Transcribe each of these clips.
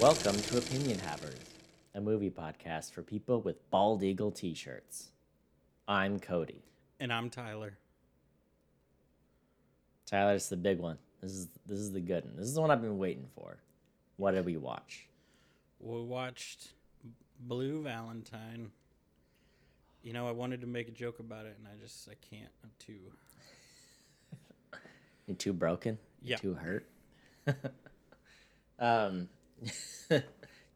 Welcome to Opinion Havers, a movie podcast for people with bald eagle t shirts. I'm Cody. And I'm Tyler. Tyler, it's the big one. This is this is the good one. This is the one I've been waiting for. What did we watch? We watched Blue Valentine. You know, I wanted to make a joke about it, and I just I can't. I'm too. You're too broken? You Yeah. Too hurt? um, do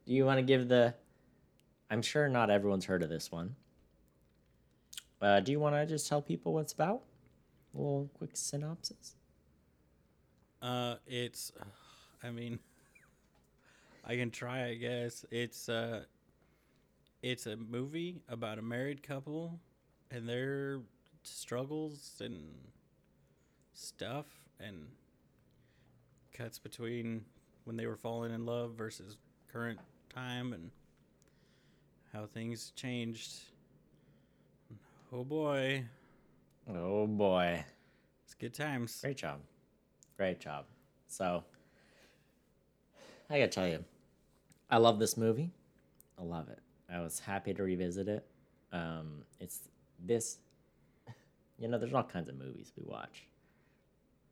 you want to give the? I'm sure not everyone's heard of this one. Uh, do you want to just tell people what it's about? A little quick synopsis. Uh, it's. I mean, I can try. I guess it's uh, it's a movie about a married couple and their struggles and stuff and cuts between when they were falling in love versus current time and how things changed. Oh boy, Oh boy. it's good times. Great job. Great job. So, I gotta tell you, I love this movie. I love it. I was happy to revisit it. Um, it's this, you know, there's all kinds of movies we watch.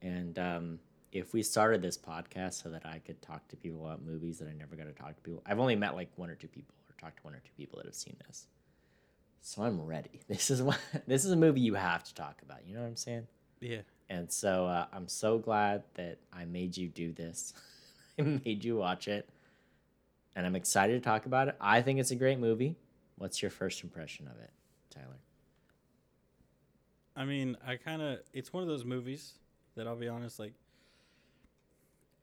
And um, if we started this podcast so that I could talk to people about movies that I never got to talk to people, I've only met like one or two people or talked to one or two people that have seen this. So I'm ready. This is what this is a movie you have to talk about. You know what I'm saying? Yeah. And so uh, I'm so glad that I made you do this. I made you watch it. And I'm excited to talk about it. I think it's a great movie. What's your first impression of it, Tyler? I mean, I kind of it's one of those movies that I'll be honest like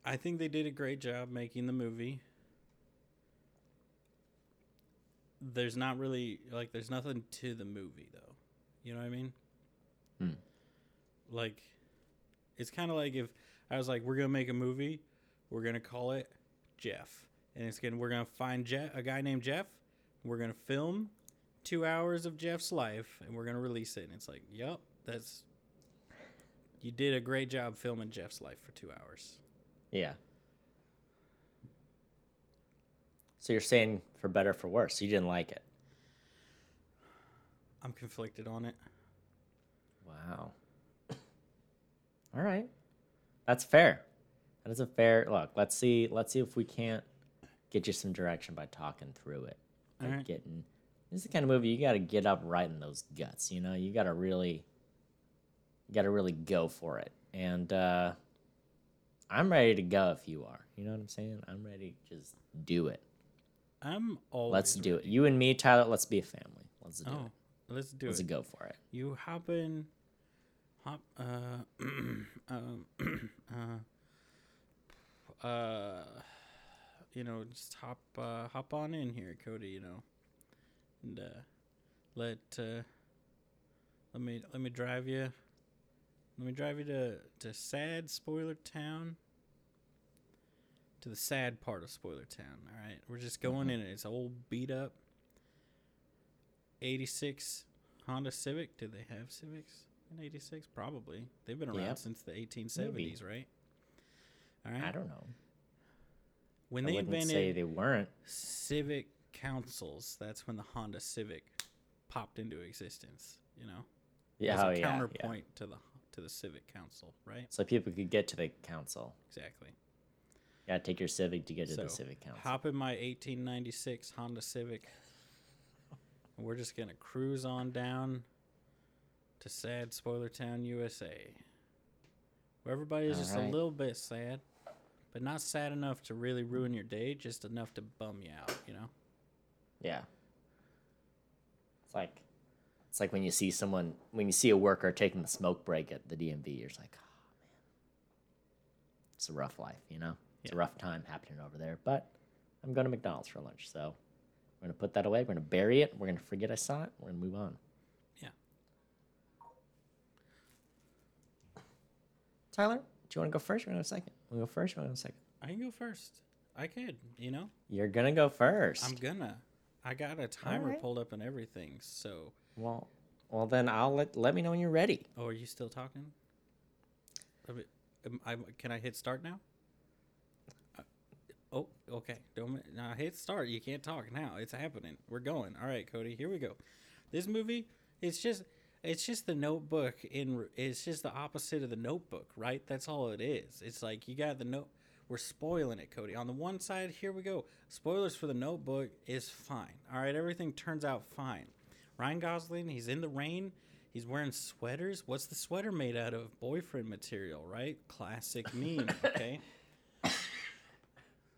I think they did a great job making the movie. There's not really like there's nothing to the movie though. You know what I mean? Hmm. Like it's kind of like if I was like we're going to make a movie, we're going to call it Jeff. And it's going to we're going to find Jeff, a guy named Jeff. We're going to film 2 hours of Jeff's life and we're going to release it. And it's like, "Yep, that's you did a great job filming Jeff's life for 2 hours." Yeah. So you're saying for better or for worse, you didn't like it. I'm conflicted on it. Wow. All right. That's fair. That is a fair look. Let's see let's see if we can't get you some direction by talking through it. All right. getting this is the kind of movie you gotta get up right in those guts, you know? You gotta really you gotta really go for it. And uh I'm ready to go if you are. You know what I'm saying? I'm ready to just do it. I'm always let's do it. You and me, Tyler, let's be a family. Let's do Oh, it. let's do it. Let's go for it. You hop in, hop, uh, um, uh, uh, you know, just hop, uh, hop on in here, Cody. You know, and uh, let uh, let me let me drive you. Let me drive you to to sad spoiler town. To the sad part of spoiler town. All right, we're just going mm-hmm. in it. It's old beat up. 86 Honda Civic. Did they have Civics in 86? Probably. They've been around Yep. since the 1870s, right? All right. I don't know. when I they invented say they weren't. civic councils, that's when the Honda Civic popped into existence, you know? Yeah, As a oh, yeah, yeah. counterpoint to the to the Civic Council, right? So people could get to the council. Exactly. Yeah, take your civic to get to so, the civic council. hop in my 1896 Honda Civic. and we're just going to cruise on down to sad Spoiler Town, USA. Where everybody is just a little bit sad, but not sad enough to really ruin your day, just enough to bum you out, you know? Yeah. It's like it's like when you see someone when you see a worker taking the smoke break at the DMV, you're just like, oh man. It's a rough life, you know? It's a rough time happening over there. But I'm going to McDonald's for lunch, so we're gonna put that away, we're gonna bury it, we're gonna forget I saw it, we're gonna move on. Yeah. Tyler, do you wanna go first or wanna go second? Wanna go first or wanna go second? I can go first. I could, you know? You're gonna go 1st I'm gonna. I got a timer Alright. pulled up and everything, so. Well, well then I'll let let me know when you're ready. Oh, are you still talking? I I, can I hit start now? Uh, oh, okay. Don't now hit start. You can't talk now. It's happening. We're going. All right, Cody. Here we go. This movie, it's just it's just the Notebook in it's just the opposite of the Notebook, right? That's all it is. It's like you got the note. We're spoiling it, Cody. On the one side, here we go. Spoilers for the Notebook is fine. All right, everything turns out fine. Ryan Gosling, he's in the rain. He's wearing sweaters. What's the sweater made out of? Boyfriend material, right? Classic meme. Okay.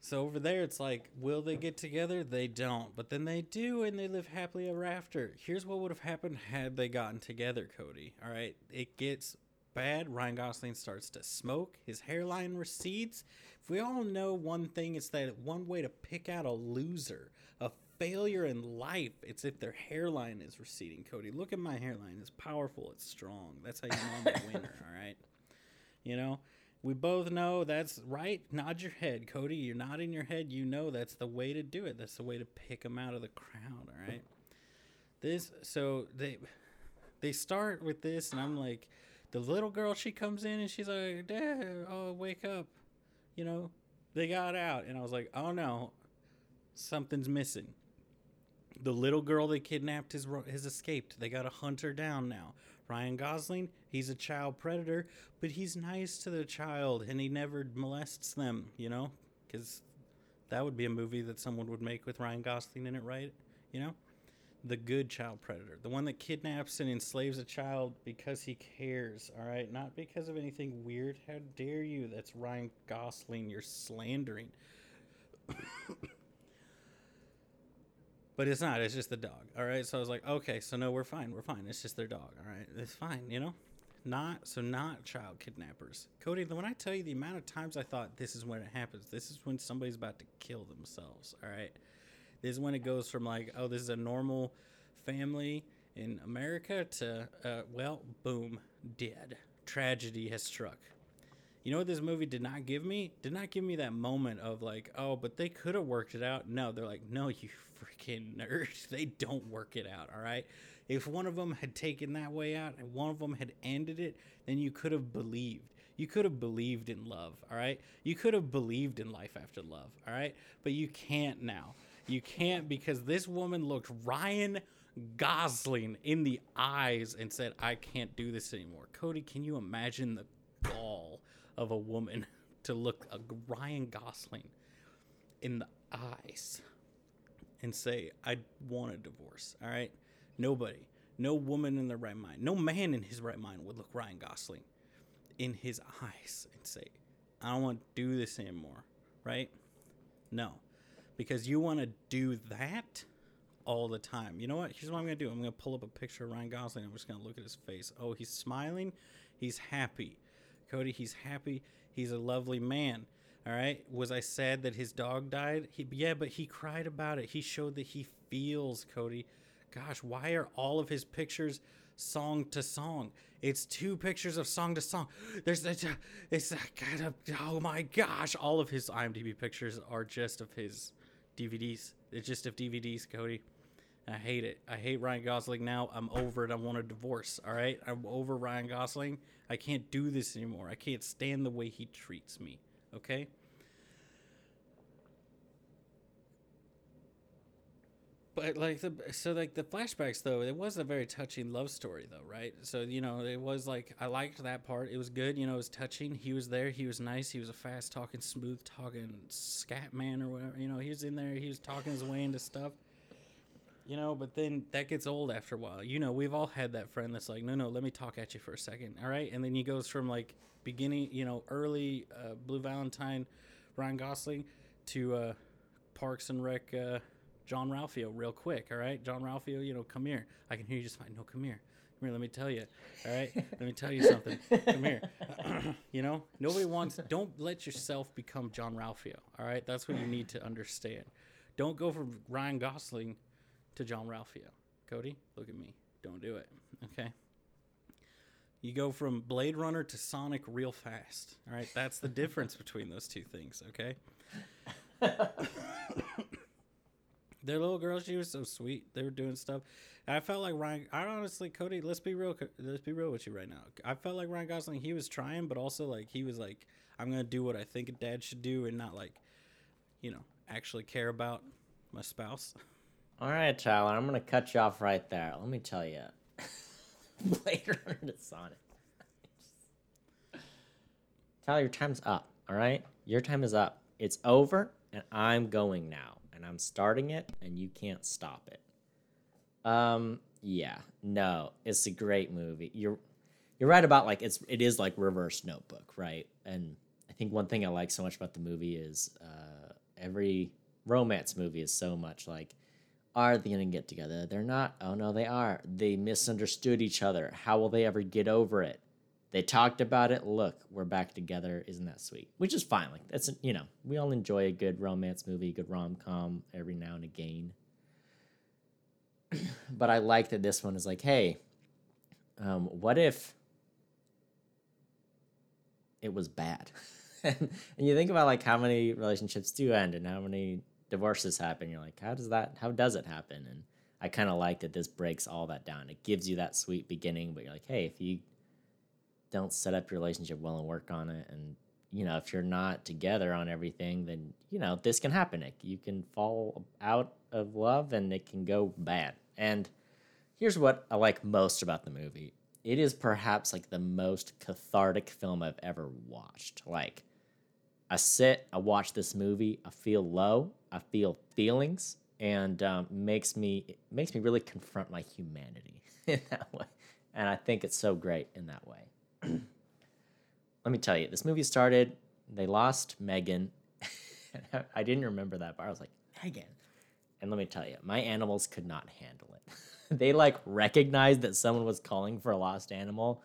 So over there, it's like, will they get together? They don't. But then they do, and they live happily ever after. Here's what would have happened had they gotten together, Cody. All right. It gets bad. Ryan Gosling starts to smoke. His hairline recedes. If we all know one thing, it's that one way to pick out a loser, failure in life, it's if their hairline is receding, Cody. Look at my hairline. It's powerful. It's strong. That's how you know I'm a winner, all right? You know? We both know that's right. Nod your head, Cody. You're nodding your head. You know that's the way to do it. That's the way to pick them out of the crowd. All right. This so they they start with this, and I'm like, the little girl she comes in and she's like, Dad, oh wake up, you know. They got out, and I was like, oh no, something's missing. The little girl they kidnapped has has escaped. They got to hunt her down now. Ryan Gosling, he's a child predator, but he's nice to the child and he never molests them, you know? Because that would be a movie that someone would make with Ryan Gosling in it, right? You know? The good child predator, the one that kidnaps and enslaves a child because he cares, all right? Not because of anything weird. How dare you? That's Ryan Gosling. You're slandering. But it's not. It's just the dog. All right. So I was like, okay, so no, we're fine. We're fine. It's just their dog. All right. It's fine. You know, not so not child kidnappers. Cody, when I tell you the amount of times I thought this is when it happens, this is when somebody's about to kill themselves. All right. This is when it goes from like, oh, this is a normal family in America to, uh, well, boom, dead. Tragedy has struck. You know what this movie did not give me? Did not give me that moment of like, oh, but they could have worked it out. No, they're like, no, you freaking nerd. They don't work it out, all right? If one of them had taken that way out and one of them had ended it, then you could have believed. You could have believed in love, all right? You could have believed in life after love, all right? But you can't now. You can't because this woman looked Ryan Gosling in the eyes and said, I can't do this anymore. Cody, can you imagine the gall of a woman to look a Ryan Gosling in the eyes and say, I want a divorce. All right. Nobody, no woman in their right mind, no man in his right mind would look Ryan Gosling in his eyes and say, I don't want to do this anymore. Right? No. Because you want to do that all the time. You know what? Here's what I'm going to do I'm going to pull up a picture of Ryan Gosling. I'm just going to look at his face. Oh, he's smiling. He's happy. Cody, he's happy. He's a lovely man. All right. Was I sad that his dog died? He, yeah, but he cried about it. He showed that he feels, Cody. Gosh, why are all of his pictures song to song? It's two pictures of song to song. There's it's a kind of, oh my gosh. All of his IMDb pictures are just of his DVDs. It's just of DVDs, Cody. I hate it. I hate Ryan Gosling now. I'm over it. I want a divorce. All right. I'm over Ryan Gosling. I can't do this anymore. I can't stand the way he treats me. Okay. But like the so like the flashbacks though, it was a very touching love story though, right? So you know it was like I liked that part. It was good. You know it was touching. He was there. He was nice. He was a fast talking, smooth talking scat man or whatever. You know he was in there. He was talking his way into stuff you know but then that gets old after a while. You know we've all had that friend that's like no no let me talk at you for a second all right? And then he goes from like beginning you know early uh, blue valentine ryan gosling to uh, parks and rec uh, jean-ralphio real quick all right? Jean-Ralphio, you know come here. I can hear you just fine. No come here. Come here let me tell you all right? Let me tell you something. Come here. You know nobody wants don't let yourself become Jean-Ralphio, all right? That's what you need to understand. Don't go from ryan gosling to Jean-Ralphio. Cody, look at me. Don't do it. Okay. You go from Blade Runner to Sonic real fast. All right. That's the difference between those two things. Okay. Their little girl, she was so sweet. They were doing stuff. I felt like Ryan. I honestly, Cody, let's be real. Let's be real with you right now. I felt like Ryan Gosling. He was trying, but also like he was like, I'm gonna do what I think a dad should do, and not like you know, actually care about my spouse. All right, Tyler, I'm gonna cut you off right there. Let me tell you, Blade Runner to Sonic. Tyler, your time's up. All right, your time is up. It's over, and I'm going now, and I'm starting it, and you can't stop it. Um, yeah, no, it's a great movie. You're you're right about like it's it is like reverse Notebook, right? And I think one thing I like so much about the movie is uh, every romance movie is so much like are they going to get together? They're not. Oh no, they are. They misunderstood each other. How will they ever get over it? They talked about it. Look, we're back together. Isn't that sweet? Which is fine. Like that's you know we all enjoy a good romance movie, good rom com every now and again. but I like that this one is like, hey, um, what if it was bad? and, and you think about like how many relationships do end and how many divorces happen. You're like, how does that? How does it happen? And I kind of like that this breaks all that down. It gives you that sweet beginning, but you're like, hey, if you don't set up your relationship well and work on it, and you know, if you're not together on everything, then you know this can happen. It, you can fall out of love, and it can go bad. And here's what I like most about the movie. It is perhaps like the most cathartic film I've ever watched. Like, I sit, I watch this movie, I feel low, I feel feelings, and um, makes me makes me really confront my humanity in that way. And I think it's so great in that way. Let me tell you, this movie started. They lost Megan. I didn't remember that, but I was like Megan. And let me tell you, my animals could not handle it. they like recognized that someone was calling for a lost animal.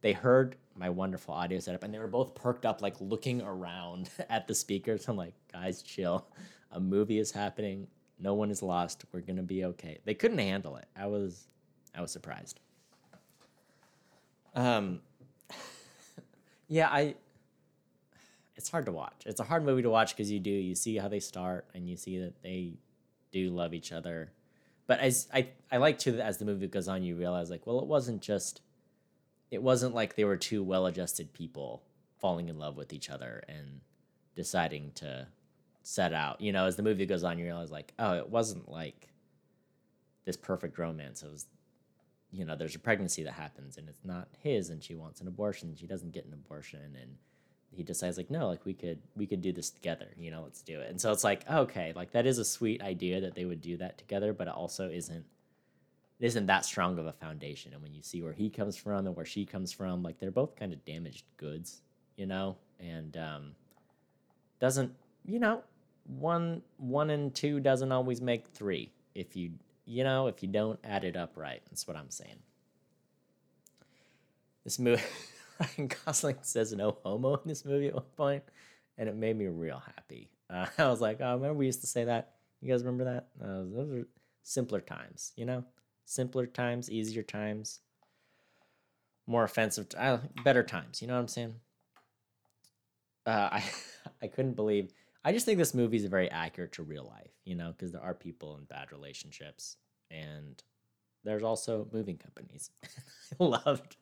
They heard my wonderful audio setup and they were both perked up, like looking around at the speakers. I'm like, guys, chill. A movie is happening. No one is lost. We're gonna be okay. They couldn't handle it. I was I was surprised. Um yeah, I it's hard to watch. It's a hard movie to watch because you do you see how they start and you see that they do love each other. But as I I like that as the movie goes on, you realize like, well, it wasn't just it wasn't like they were two well-adjusted people falling in love with each other and deciding to set out. You know, as the movie goes on, you realize like, oh, it wasn't like this perfect romance. It was, you know, there's a pregnancy that happens and it's not his, and she wants an abortion. She doesn't get an abortion, and he decides like, no, like we could we could do this together. You know, let's do it. And so it's like, okay, like that is a sweet idea that they would do that together, but it also isn't it isn't that strong of a foundation. And when you see where he comes from and where she comes from, like they're both kind of damaged goods, you know, and um, doesn't you know one one and two doesn't always make three if you you know if you don't add it up right. That's what I'm saying. This movie, Ryan Gosling says no homo in this movie at one point, and it made me real happy. Uh, I was like, oh, remember we used to say that? You guys remember that? Uh, those are simpler times, you know simpler times, easier times, more offensive, uh, better times. You know what I'm saying? Uh, I I couldn't believe. I just think this movie is very accurate to real life. You know, because there are people in bad relationships, and there's also moving companies. I loved.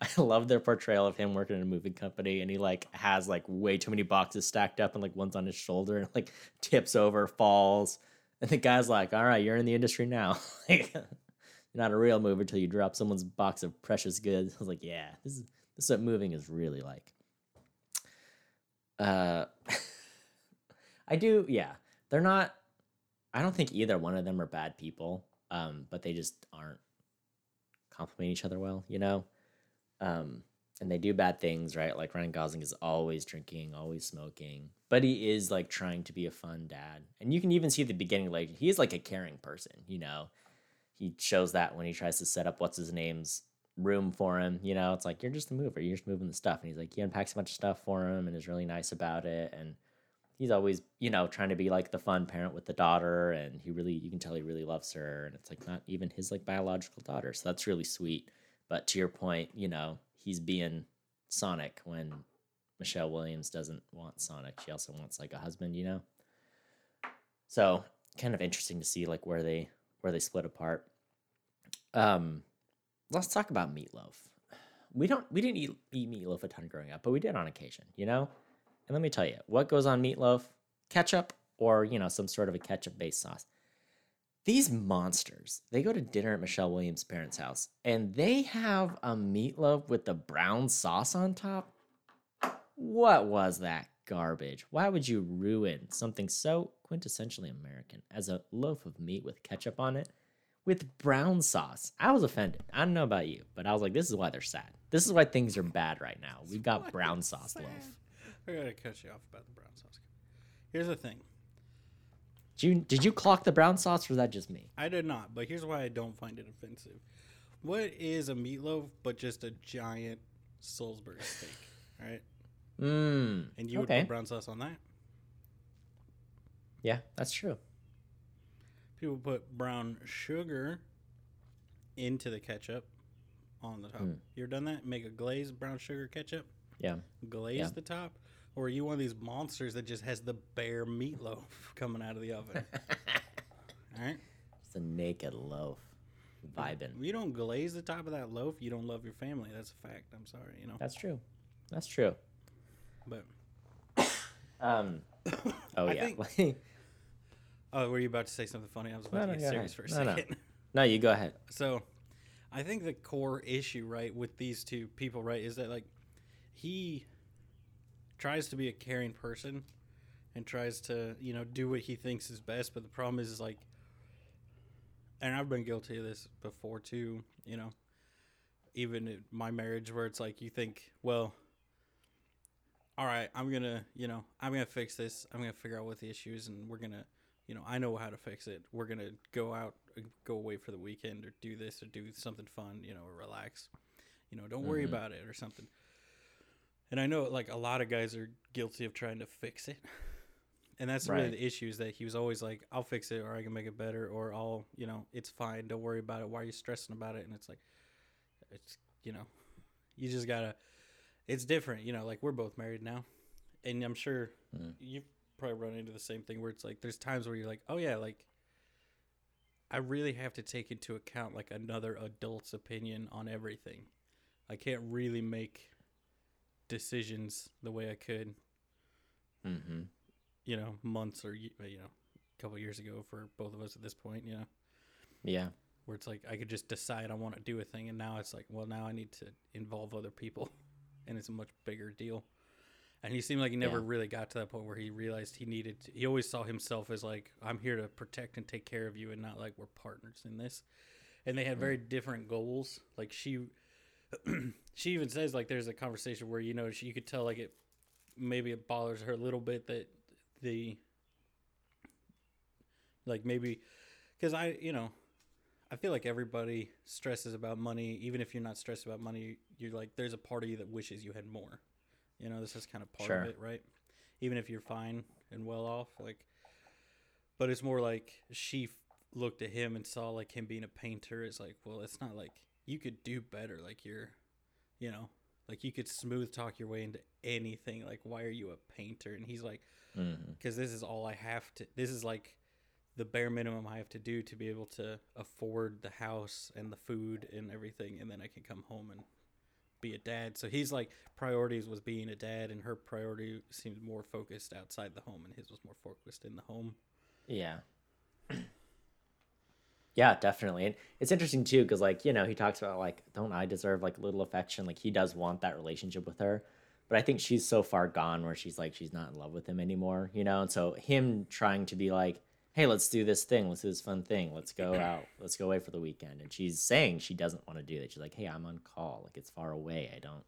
I love their portrayal of him working in a moving company, and he like has like way too many boxes stacked up, and like one's on his shoulder, and like tips over, falls, and the guy's like, "All right, you're in the industry now." Like, you're not a real mover until you drop someone's box of precious goods. I was like, yeah, this is this is what moving is really like. Uh, I do, yeah. They're not. I don't think either one of them are bad people. Um, but they just aren't complement each other well, you know. Um, and they do bad things, right? Like Ryan Gosling is always drinking, always smoking, but he is like trying to be a fun dad. And you can even see the beginning, like he is like a caring person, you know he shows that when he tries to set up what's his name's room for him. You know, it's like you're just a mover, you're just moving the stuff. And he's like, he unpacks a bunch of stuff for him and is really nice about it. And he's always, you know, trying to be like the fun parent with the daughter. And he really, you can tell he really loves her. And it's like not even his like biological daughter. So that's really sweet. But to your point, you know, he's being Sonic when Michelle Williams doesn't want Sonic. She also wants like a husband, you know? So kind of interesting to see like where they where they split apart. Um, let's talk about meatloaf. We don't we didn't eat, eat meatloaf a ton growing up, but we did on occasion, you know. And let me tell you, what goes on meatloaf? Ketchup or you know some sort of a ketchup based sauce. These monsters, they go to dinner at Michelle Williams' parents' house and they have a meatloaf with the brown sauce on top. What was that garbage? Why would you ruin something so quintessentially American as a loaf of meat with ketchup on it with brown sauce? I was offended. I don't know about you, but I was like, this is why they're sad. This is why things are bad right now. We've got brown sauce loaf. I gotta cut you off about the brown sauce. Here's the thing. Did you, did you clock the brown sauce or was that just me? I did not, but here's why I don't find it offensive. What is a meatloaf but just a giant Salisbury steak, right? Mmm. And you would put brown sauce on that. Yeah, that's true. People put brown sugar into the ketchup on the top. Hmm. You ever done that? Make a glazed brown sugar ketchup, Yeah. glaze Yeah. the top, or are you one of these monsters that just has the bare meatloaf coming out of the oven? All right. It's a naked loaf. Vibing. If you don't glaze the top of that loaf, you don't love your family. That's a fact. I'm sorry, you know. That's true. That's true. But Um. Oh I yeah. oh, were you about to say something funny? I was about No, to no, get go serious ahead. for a No, no. second. no, you go ahead. So, I think the core issue, right, with these two people, right, is that like he tries to be a caring person and tries to, you know, do what he thinks is best, but the problem is, is like, and I've been guilty of this before too, you know, even in my marriage where it's like you think, well, all right, I'm gonna, you know, I'm gonna fix this. I'm gonna figure out what the issue is, and we're gonna, you know, I know how to fix it. We're gonna go out, go away for the weekend, or do this, or do something fun, you know, or relax. You know, don't worry Mhm. about it, or something. And I know, like a lot of guys are guilty of trying to fix it, and that's really Right. the issue. Is that he was always like, "I'll fix it, or I can make it better, or I'll, you know, it's fine. Don't worry about it. Why are you stressing about it?" And it's like, it's you know, you just gotta. It's different, you know. Like we're both married now, and I'm sure Mhm. you've probably run into the same thing where it's like there's times where you're like, oh yeah, like I really have to take into account like another adult's opinion on everything. I can't really make decisions the way I could, Mm-hmm. you know, months or you know, a couple years ago for both of us at this point, you know, Yeah. where it's like I could just decide I want to do a thing, and now it's like, well, now I need to involve other people, and it's a much bigger deal. And he seemed like he never Yeah. really got to that point where he realized he needed. To, he always saw himself as like, I'm here to protect and take care of you, and not like we're partners in this. And they had very different goals. Like she, she even says like there's a conversation where you know she you could tell like it maybe it bothers her a little bit that the like maybe because I you know I feel like everybody stresses about money. Even if you're not stressed about money you're like there's a part of you that wishes you had more. You know this is kind of part Sure. of it right? Even if you're fine and well off like but it's more like she f- looked at him and saw like him being a painter. It's like well it's not like you could do better like you're you know like you could smooth talk your way into anything like why are you a painter and he's like Mm-hmm. because this is all I have to. This is like the bare minimum I have to do to be able to afford the house and the food and everything, and then I can come home and be a dad. So he's like priorities was being a dad, and her priority seemed more focused outside the home, and his was more focused in the home. Yeah. Yeah, definitely. And it's interesting too, because like, you know, he talks about like, don't I deserve like a little affection? Like he does want that relationship with her. But I think she's so far gone where she's like she's not in love with him anymore, you know? And so him trying to be like, Hey, let's do this thing, let's do this fun thing, let's go out, let's go away for the weekend. And she's saying she doesn't want to do that. She's like, Hey, I'm on call, like it's far away. I don't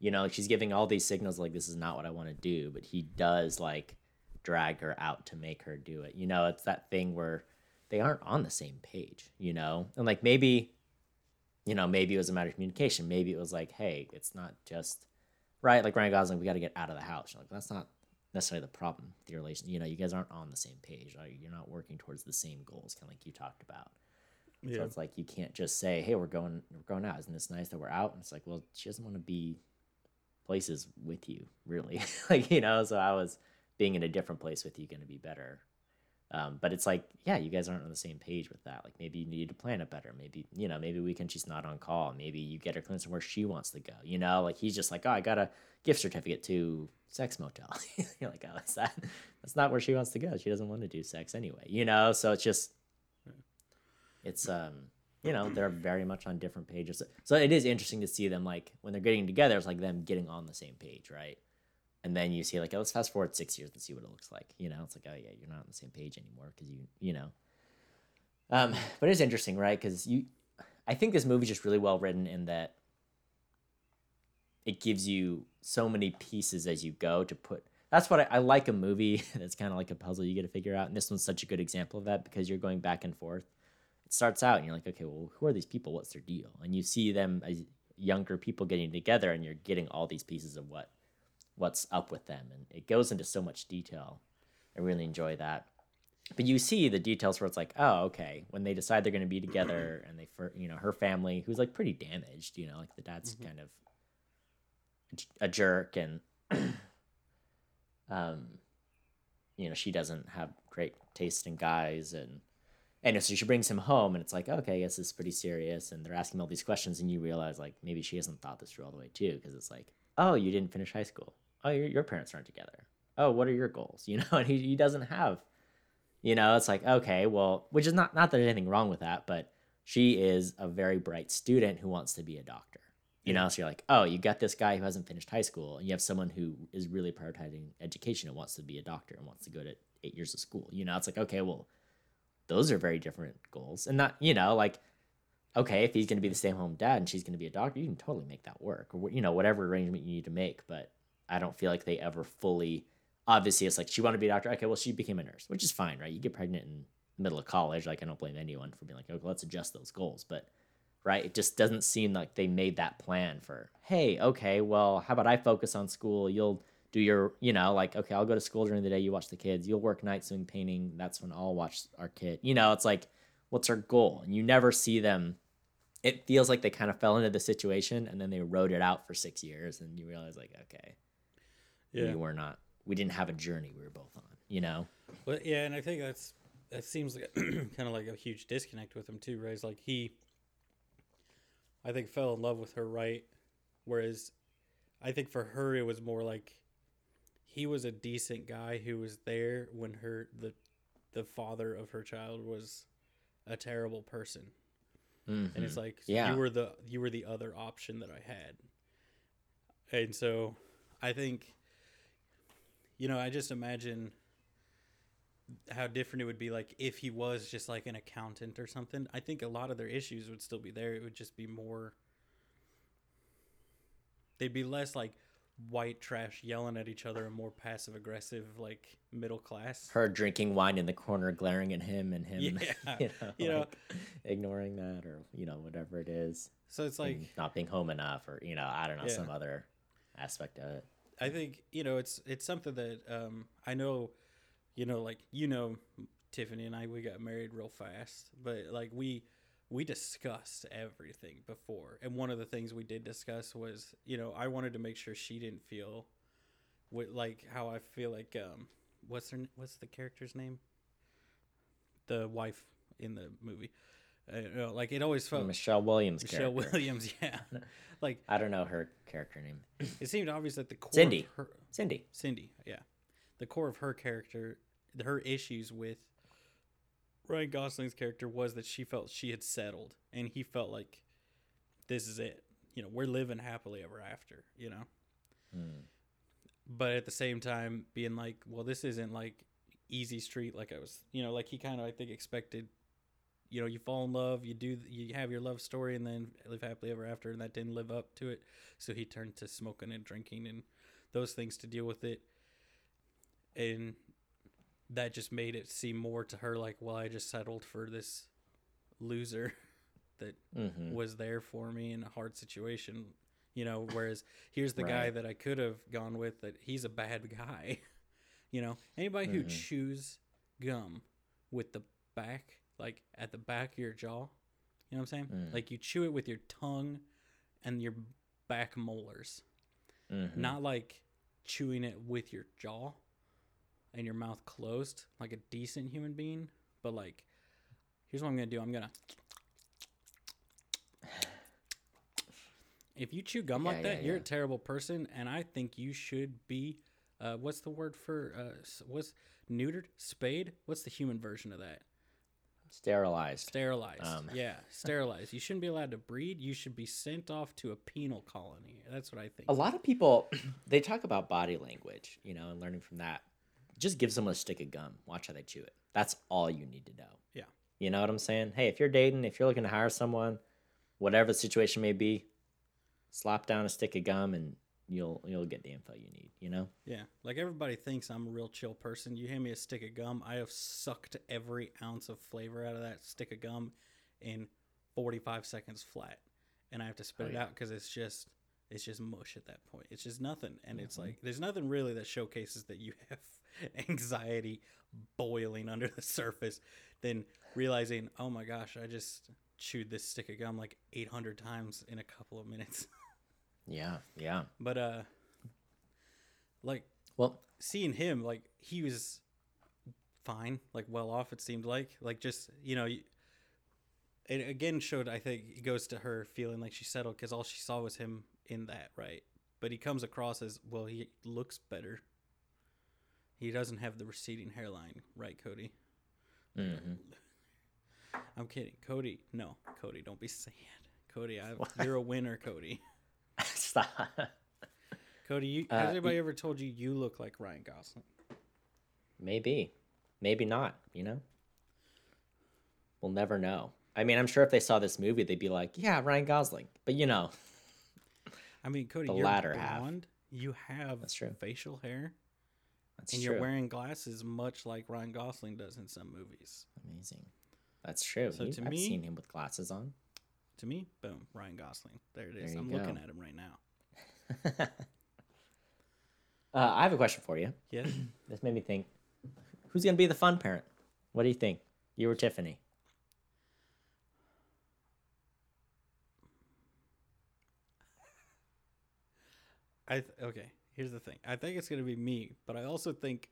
you know, she's giving all these signals like this is not what I want to do, but he does like drag her out to make her do it. You know, it's that thing where they aren't on the same page, you know? And like maybe, you know, maybe it was a matter of communication. Maybe it was like, hey, it's not just right. Like Ryan Gosling, we got to get out of the house. You're like, that's not necessarily the problem with your relation. You know, you guys aren't on the same page. Like, you're not working towards the same goals, kind of like you talked about. Yeah. So it's like you can't just say, "Hey, we're going, we're going out. Isn't this nice that we're out?" And it's like, well, she doesn't want to be places with you, really. like you know. So I was being in a different place with you going to be better Um, but it's like, yeah, you guys aren't on the same page with that. Like maybe you need to plan it better. Maybe you know, maybe weekend she's not on call. Maybe you get her clearance where she wants to go. You know, like he's just like, oh, I got a gift certificate to sex motel. You're like, oh, is that that's not where she wants to go. She doesn't want to do sex anyway. You know, so it's just it's um you know they're very much on different pages. So it is interesting to see them like when they're getting together. It's like them getting on the same page, right? And then you see like oh, let's fast forward six years and see what it looks like you know? It's like oh yeah you're not on the same page anymore because you you know? Um but it's interesting right? Because you i think this movie's just really well written in that it gives you so many pieces as you go to put that's what i, I like a movie that's kind of like a puzzle you get to figure out and this one's such a good example of that because you're going back and forth. It starts out and you're like okay well who are these people? What's their deal? And you see them as younger people getting together and you're getting all these pieces of what what's up with them. And it goes into so much detail. I really enjoy that. But you see the details where it's like oh okay when they decide they're going to be together and they for you know her family who's like pretty damaged you know like the dad's mm-hmm. kind of a jerk and um you know she doesn't have great taste in guys and and so she brings him home and it's like okay i guess this is pretty serious. And they're asking all these questions and you realize like maybe she hasn't thought this through all the way too because it's like oh you didn't finish high school oh your, your parents aren't together. Oh what are your goals? You know and he, he doesn't have you know it's like okay well which is not not that there's anything wrong with that but she is a very bright student who wants to be a doctor. You know so you're like oh you got this guy who hasn't finished high school and you have someone who is really prioritizing education and wants to be a doctor and wants to go to eight years of school. You know it's like okay well those are very different goals. And not you know like okay if he's going to be the stay home dad and she's going to be a doctor you can totally make that work or you know whatever arrangement you need to make but I don't feel like they ever fully. Obviously, it's like she wanted to be a doctor. Okay, well, she became a nurse, which is fine, right? You get pregnant in the middle of college. Like, I don't blame anyone for being like, okay, let's adjust those goals. But, right, it just doesn't seem like they made that plan for, hey, okay, well, how about I focus on school? You'll do your, you know, like, okay, I'll go to school during the day. You watch the kids. You'll work nights doing painting. That's when I'll watch our kid. You know, it's like, what's our goal? And you never see them. It feels like they kind of fell into the situation and then they wrote it out for six years. And you realize, like, okay, yeah. we were not we didn't have a journey we were both on you know well yeah and i think that's that seems like kind of like a huge disconnect with him too right it's like he i think fell in love with her right whereas i think for her it was more like he was a decent guy who was there when her the the father of her child was a terrible person mm-hmm. and it's mm-hmm. like yeah. you were the you were the other option that i had and so i think you know, I just imagine how different it would be like if he was just like an accountant or something. I think a lot of their issues would still be there. It would just be more they'd be less like white trash yelling at each other and more passive aggressive like middle class. Her drinking wine in the corner glaring at him and him yeah. you know, you know ignoring that or you know whatever it is. So it's like not being home enough or you know, I don't know, yeah. some other aspect of it. I think you know it's it's something that um, I know, you know, like you know, Tiffany and I we got married real fast, but like we we discussed everything before, and one of the things we did discuss was you know I wanted to make sure she didn't feel, with like how I feel like um what's her what's the character's name, the wife in the movie. Uh, you know, like it always felt Michelle Williams. Michelle character. Williams, yeah. like I don't know her character name. It seemed obvious that the core Cindy, her, Cindy, Cindy, yeah, the core of her character, her issues with Ryan Gosling's character was that she felt she had settled, and he felt like this is it. You know, we're living happily ever after. You know, hmm. but at the same time, being like, well, this isn't like easy street. Like I was, you know, like he kind of I think expected you know you fall in love you do you have your love story and then live happily ever after and that didn't live up to it so he turned to smoking and drinking and those things to deal with it and that just made it seem more to her like well i just settled for this loser that mm-hmm. was there for me in a hard situation you know whereas here's the right. guy that i could have gone with that he's a bad guy you know anybody mm-hmm. who chews gum with the back like at the back of your jaw. You know what I'm saying? Mm. Like you chew it with your tongue and your back molars. Mm-hmm. Not like chewing it with your jaw and your mouth closed like a decent human being, but like here's what I'm gonna do. I'm gonna if you chew gum Yeah, like that, yeah, you're a terrible person, and I think you should be. Uh, what's the word for uh, what's neutered? Spayed? What's the human version of that? Sterilized. Sterilized. Um. Yeah, sterilized. You shouldn't be allowed to breed. You should be sent off to a penal colony. That's what I think. A lot of people they talk about body language, you know, and learning from that. Just give someone a stick of gum. Watch how they chew it. That's all you need to know. Yeah. You know what I'm saying? Hey, if you're dating, if you're looking to hire someone, whatever the situation may be, slap down a stick of gum and you'll you'll get the info you need, you know? Yeah, like everybody thinks I'm a real chill person. You hand me a stick of gum, I have sucked every ounce of flavor out of that stick of gum in 45 seconds flat, and I have to spit Oh, it yeah. out because it's just it's just mush at that point. It's just nothing, and it's Mhm. like there's nothing really that showcases that you have anxiety boiling under the surface than realizing, oh my gosh, I just chewed this stick of gum like 800 times in a couple of minutes. Yeah, yeah. but uh, like Well, seeing him like he was fine like well off it seemed like. Like just you know it again showed i think it goes to her feeling like she settled because all she saw was him in that right? But he comes across as well he looks better. He doesn't have the receding hairline right cody? Mhm. i'm kidding. Cody no. Cody don't be sad. Cody I, you're a winner cody stop. cody you, Uh, has anybody ever told you you look like ryan gosling Maybe. Maybe not, you know? We'll never know. I mean, I'm sure if they saw this movie, they'd be like, yeah, Ryan Gosling. But you know, i mean cody The you're latter Half. You have That's true. facial hair that's and true. you're wearing glasses much like Ryan Gosling does in some movies. Amazing. That's true. So He- to I've me- seen him with glasses on. To me, boom, Ryan Gosling. There it is. There I'm go. looking at him right now. uh, I have a question for you. Yes. This made me think who's going to be the fun parent? What do you think? You or Tiffany? I th- okay. Here's the thing. I think it's gonna be me, but I also think,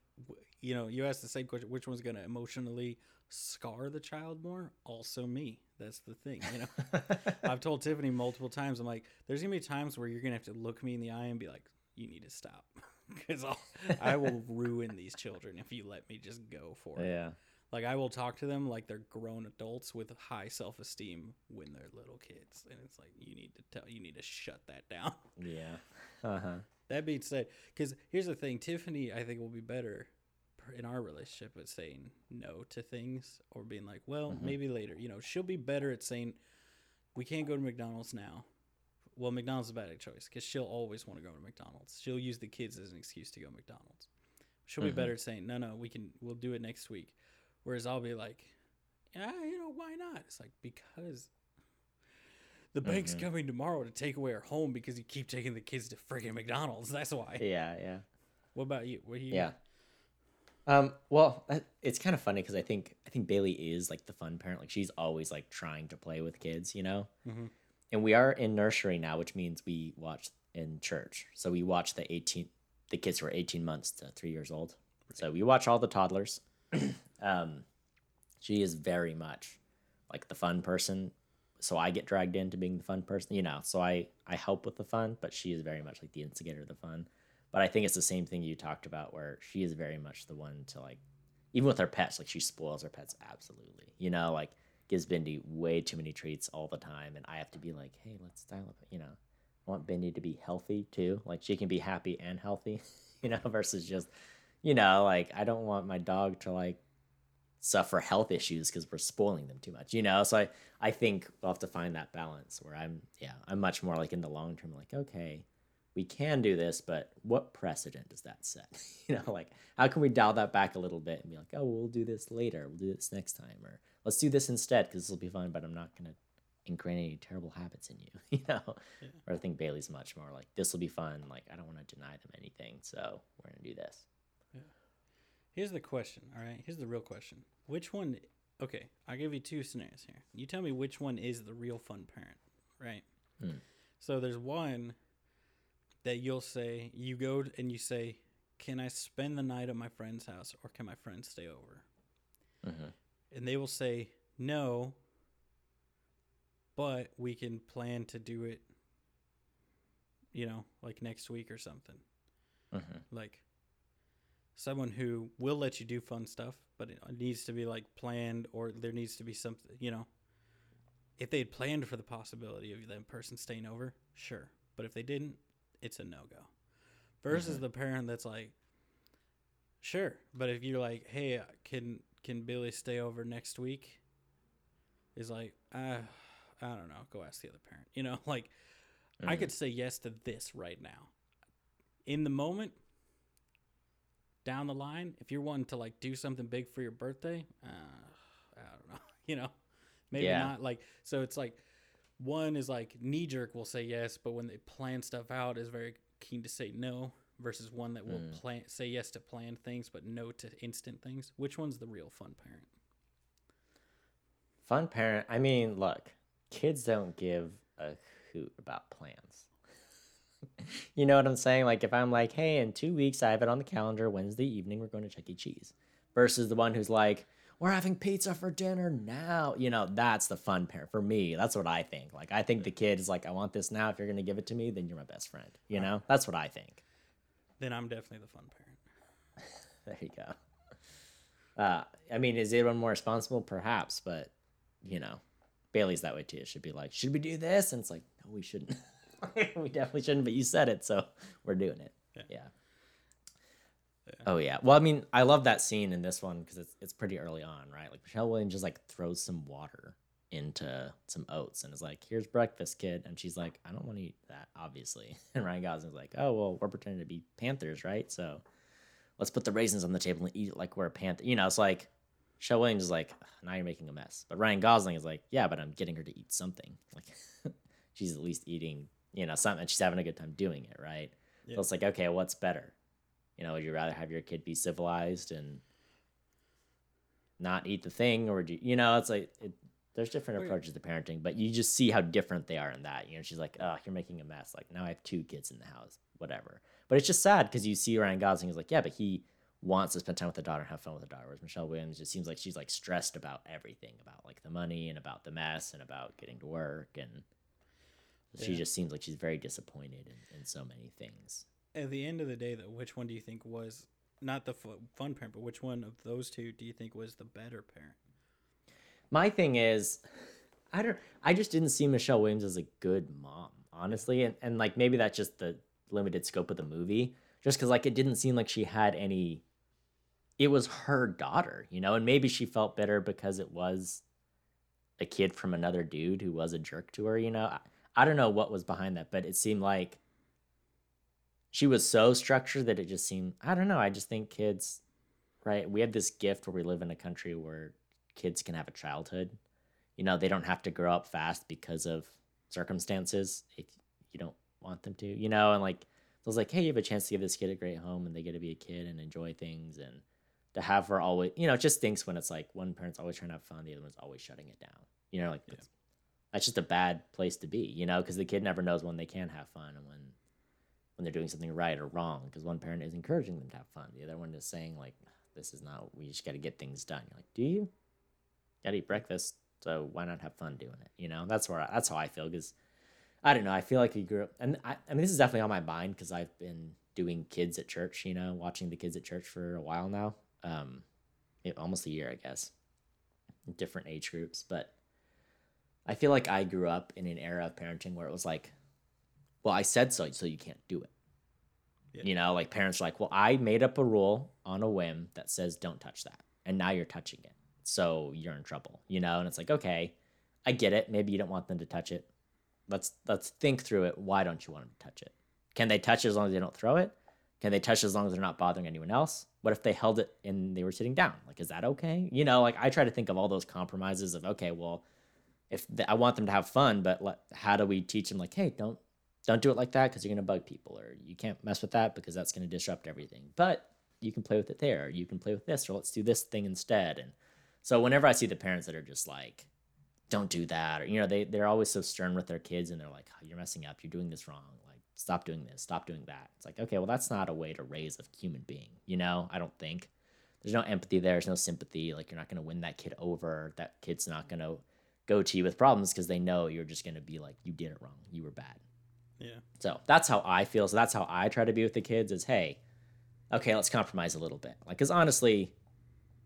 you know, you asked the same question: which one's gonna emotionally scar the child more? Also me. That's the thing. You know, I've told Tiffany multiple times. I'm like, there's gonna be times where you're gonna have to look me in the eye and be like, you need to stop, because I will ruin these children if you let me just go for it. yeah. Like I will talk to them like they're grown adults with high self esteem when they're little kids, and it's like you need to tell you need to shut that down. Yeah. Uh huh. That being said, because here's the thing, Tiffany I think will be better in our relationship at saying no to things or being like, well, Mhm. maybe later. You know, she'll be better at saying we can't go to McDonald's now. Well, McDonald's is a bad choice because she'll always want to go to McDonald's. She'll use the kids as an excuse to go to McDonald's. She'll be Mhm. better at saying, no, no, we can, we'll do it next week. Whereas I'll be like, yeah, you know, why not? It's like, because the bank's Mhm. coming tomorrow to take away our home because you keep taking the kids to friggin' McDonald's. That's why. Yeah, yeah. What about you? What you? Yeah. Um, well, it's kind of funny because I think I think Bailey is like the fun parent. Like she's always like trying to play with kids, you know. Mhm. And we are in nursery now, which means we watch in church. So we watch the eighteen, the kids who are eighteen months to three years old. So we watch all the toddlers. um, she is very much like the fun person. So I get dragged into being the fun person, you know. So I I help with the fun, but she is very much like the instigator of the fun. But I think it's the same thing you talked about, where she is very much the one to like, even with her pets, like she spoils her pets absolutely. You know, like gives Bindi way too many treats all the time, and I have to be like, hey, let's dial up. You know, I want Bindi to be healthy too. Like she can be happy and healthy, you know, versus just, you know, like I don't want my dog to like suffer health issues because we're spoiling them too much, you know. So I I think we'll have to find that balance where I'm yeah I'm much more like in the long term, like okay we can do this, but what precedent does that set? you know, like how can we dial that back a little bit and be like, oh, we'll do this later, we'll do this next time, or let's do this instead because this will be fun, but I'm not gonna ingrain any terrible habits in you, you know. Yeah. Or I think Bailey's much more like this will be fun. Like I don't want to deny them anything, so we're gonna do this. Here's the question. All right. Here's the real question. Which one? Okay, I'll give you two scenarios here. You tell me which one is the real fun parent, right? Hmm. So there's one that you'll say you go and you say can I spend the night at my friend's house or can my friend stay over? Mm-hmm. And they will say no, but we can plan to do it, you know, like next week or something. Mm-hmm. Like someone who will let you do fun stuff, but it needs to be like planned or there needs to be something, you know. If they had planned for the possibility of that person staying over, sure. But if they didn't, it's a no go. Versus Mhm. the parent that's like, sure. But if you're like, hey, uh, can can Billy stay over next week? Is like, uh, I don't know. Go ask the other parent. You know, like I Mhm. could say yes to this right now. In the moment, down the line, if you're wanting to like do something big for your birthday, uh, I don't know. You know, maybe Yeah. not. Like so, it's like one is like knee jerk will say yes, but when they plan stuff out, is very keen to say no. Versus one that will Mm. plan say yes to planned things, but no to instant things. Which one's the real fun parent? Fun parent. I mean, look, kids don't give a hoot about plans. you know what I'm saying? Like, if I'm like, hey, in two weeks, I have it on the calendar, Wednesday evening, we're going to Chuck E. Cheese, versus the one who's like, we're having pizza for dinner now. You know, that's the fun parent for me. That's what I think. Like, I think the kid is like, I want this now. If you're going to give it to me, then you're my best friend. You know, that's what I think. Then I'm definitely the fun parent. There you go. Uh, I mean, is anyone more responsible? Perhaps, but you know, Bailey's that way too. It should be like, should we do this? And it's like, no, we shouldn't. we definitely shouldn't. But you said it, so we're doing it. Yeah. Yeah. Yeah. Oh yeah. Well, I mean, I love that scene in this one because it's it's pretty early on, right? Like Michelle Williams just like throws some water into some oats and is like, "Here's breakfast, kid." And she's like, "I don't want to eat that, obviously." And Ryan Gosling's like, "Oh well, we're pretending to be panthers, right? So let's put the raisins on the table and eat it like we're a panther." You know, it's like Michelle Williams is like, "Now you're making a mess," but Ryan Gosling is like, "Yeah, but I'm getting her to eat something. Like she's at least eating, you know, something. and She's having a good time doing it, right?" Yeah. So it's like, okay, what's better? You know, would you rather have your kid be civilized and not eat the thing, or do you, you know, it's like it, there's different approaches to parenting, but you just see how different they are in that. You know, she's like, oh, you're making a mess. Like now I have two kids in the house, whatever. But it's just sad because you see Ryan Gosling is like, yeah, but he wants to spend time with the daughter and have fun with the daughter. Whereas Michelle Williams just seems like she's like stressed about everything, about like the money and about the mess and about getting to work and. She Yeah. just seems like she's very disappointed in, in so many things. At the end of the day, though, which one do you think was not the fun parent, but which one of those two do you think was the better parent? My thing is, I don't. I just didn't see Michelle Williams as a good mom, honestly, and and like maybe that's just the limited scope of the movie. Just because like it didn't seem like she had any. It was her daughter, you know, and maybe she felt bitter because it was a kid from another dude who was a jerk to her. You know, I, I don't know what was behind that, but it seemed like she was so structured that it just seemed. I don't know. I just think kids, right? We have this gift where we live in a country where kids can have a childhood. You know, they don't have to grow up fast because of circumstances if you don't want them to, you know, and like so I was like, hey, you have a chance to give this kid a great home and they get to be a kid and enjoy things and to have her always you know, it just thinks when it's like one parent's always trying to have fun, the other one's always shutting it down. You know, like Yeah. That's, just a bad place to be, you know, because the kid never knows when they can have fun and when when they're doing something right or wrong because one parent is encouraging them to have fun. The other one is saying like this is not we just got to get things done. You're like do you? Got to eat breakfast so why not have fun doing it? You know that's where I, that's how i feel because i don't know i feel like we grew up and I, I mean this is definitely on my mind because i've been doing kids at church you know watching the kids at church for a while now um almost a year i guess different age groups but i feel like i grew up in an era of parenting where it was like well i said so so you can't do it. Yeah. you know like parents are like well i made up a rule on a whim that says don't touch that and now you're touching it. So you're in trouble you know? And it's like okay i get it. Maybe you don't want them to touch it. Let's let's think through it. Why don't you want them to touch it? Can they touch it as long as they don't throw it? Can they touch it as long as they're not bothering anyone else? What if they held it and they were sitting down? Like is that okay? You know like i try to think of all those compromises of okay well if the, i want them to have fun but how do we teach them like hey don't don't do it like that because you're to bug people or you can't mess with that because that's to disrupt everything but you can play with it there or you can play with this or let's do this thing instead and so whenever i see the parents that are just like don't do that or you know they, they're always so stern with their kids and they're like oh, you're messing up you're doing this wrong like stop doing this, stop doing that. It's like, okay, well, that's not a way to raise a human being, you know? I don't think. There's no empathy there, there's no sympathy. Like, you're not going to win that kid over. That kid's not going to go to you with problems because they know you're just going to be like, you did it wrong, you were bad. Yeah. So that's how I feel. So that's how I try to be with the kids is, hey, okay, let's compromise a little bit. Like, because honestly,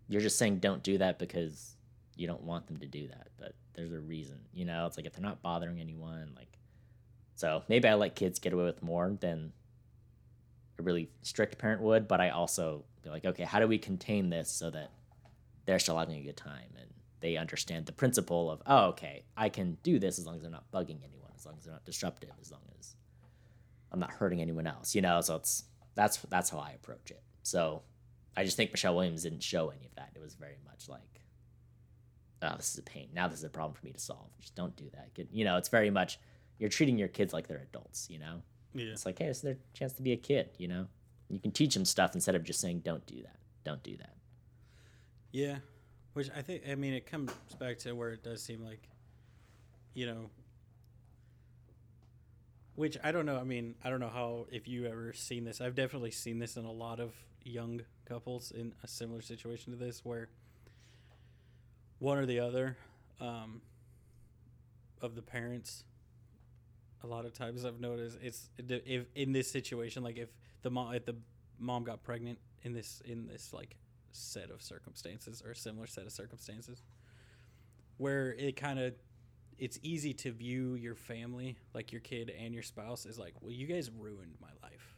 you're just saying don't do that because you don't want them to do that. But there's a reason, you know? It's like if they're not bothering anyone, like, so maybe I let kids get away with more than a really strict parent would, but I also be like, okay, how do we contain this so that they're still having a good time and they understand the principle of, oh, okay, I can do this as long as they're not bugging anyone, as long as they're not disruptive, as long as I'm not hurting anyone else, you know? So it's that's that's how I approach it. So I just think Michelle Williams didn't show any of that. It was very much like, oh, this is a pain. Now this is a problem for me to solve. Just don't do that. You know, it's very much you're treating your kids like they're adults, you know? Yeah. It's like, hey, it's their chance to be a kid, you know? You can teach them stuff instead of just saying, don't do that. Don't do that. Yeah. Which I think, I mean, it comes back to where it does seem like, you know, which I don't know. I mean, I don't know how, if you ever seen this. I've definitely seen this in a lot of young couples in a similar situation to this where one or the other um, of the parents a lot of times I've noticed it's if in this situation, like if the mom if the mom got pregnant in this in this like set of circumstances or similar set of circumstances, where it kind of it's easy to view your family, like your kid and your spouse, as like, well, you guys ruined my life.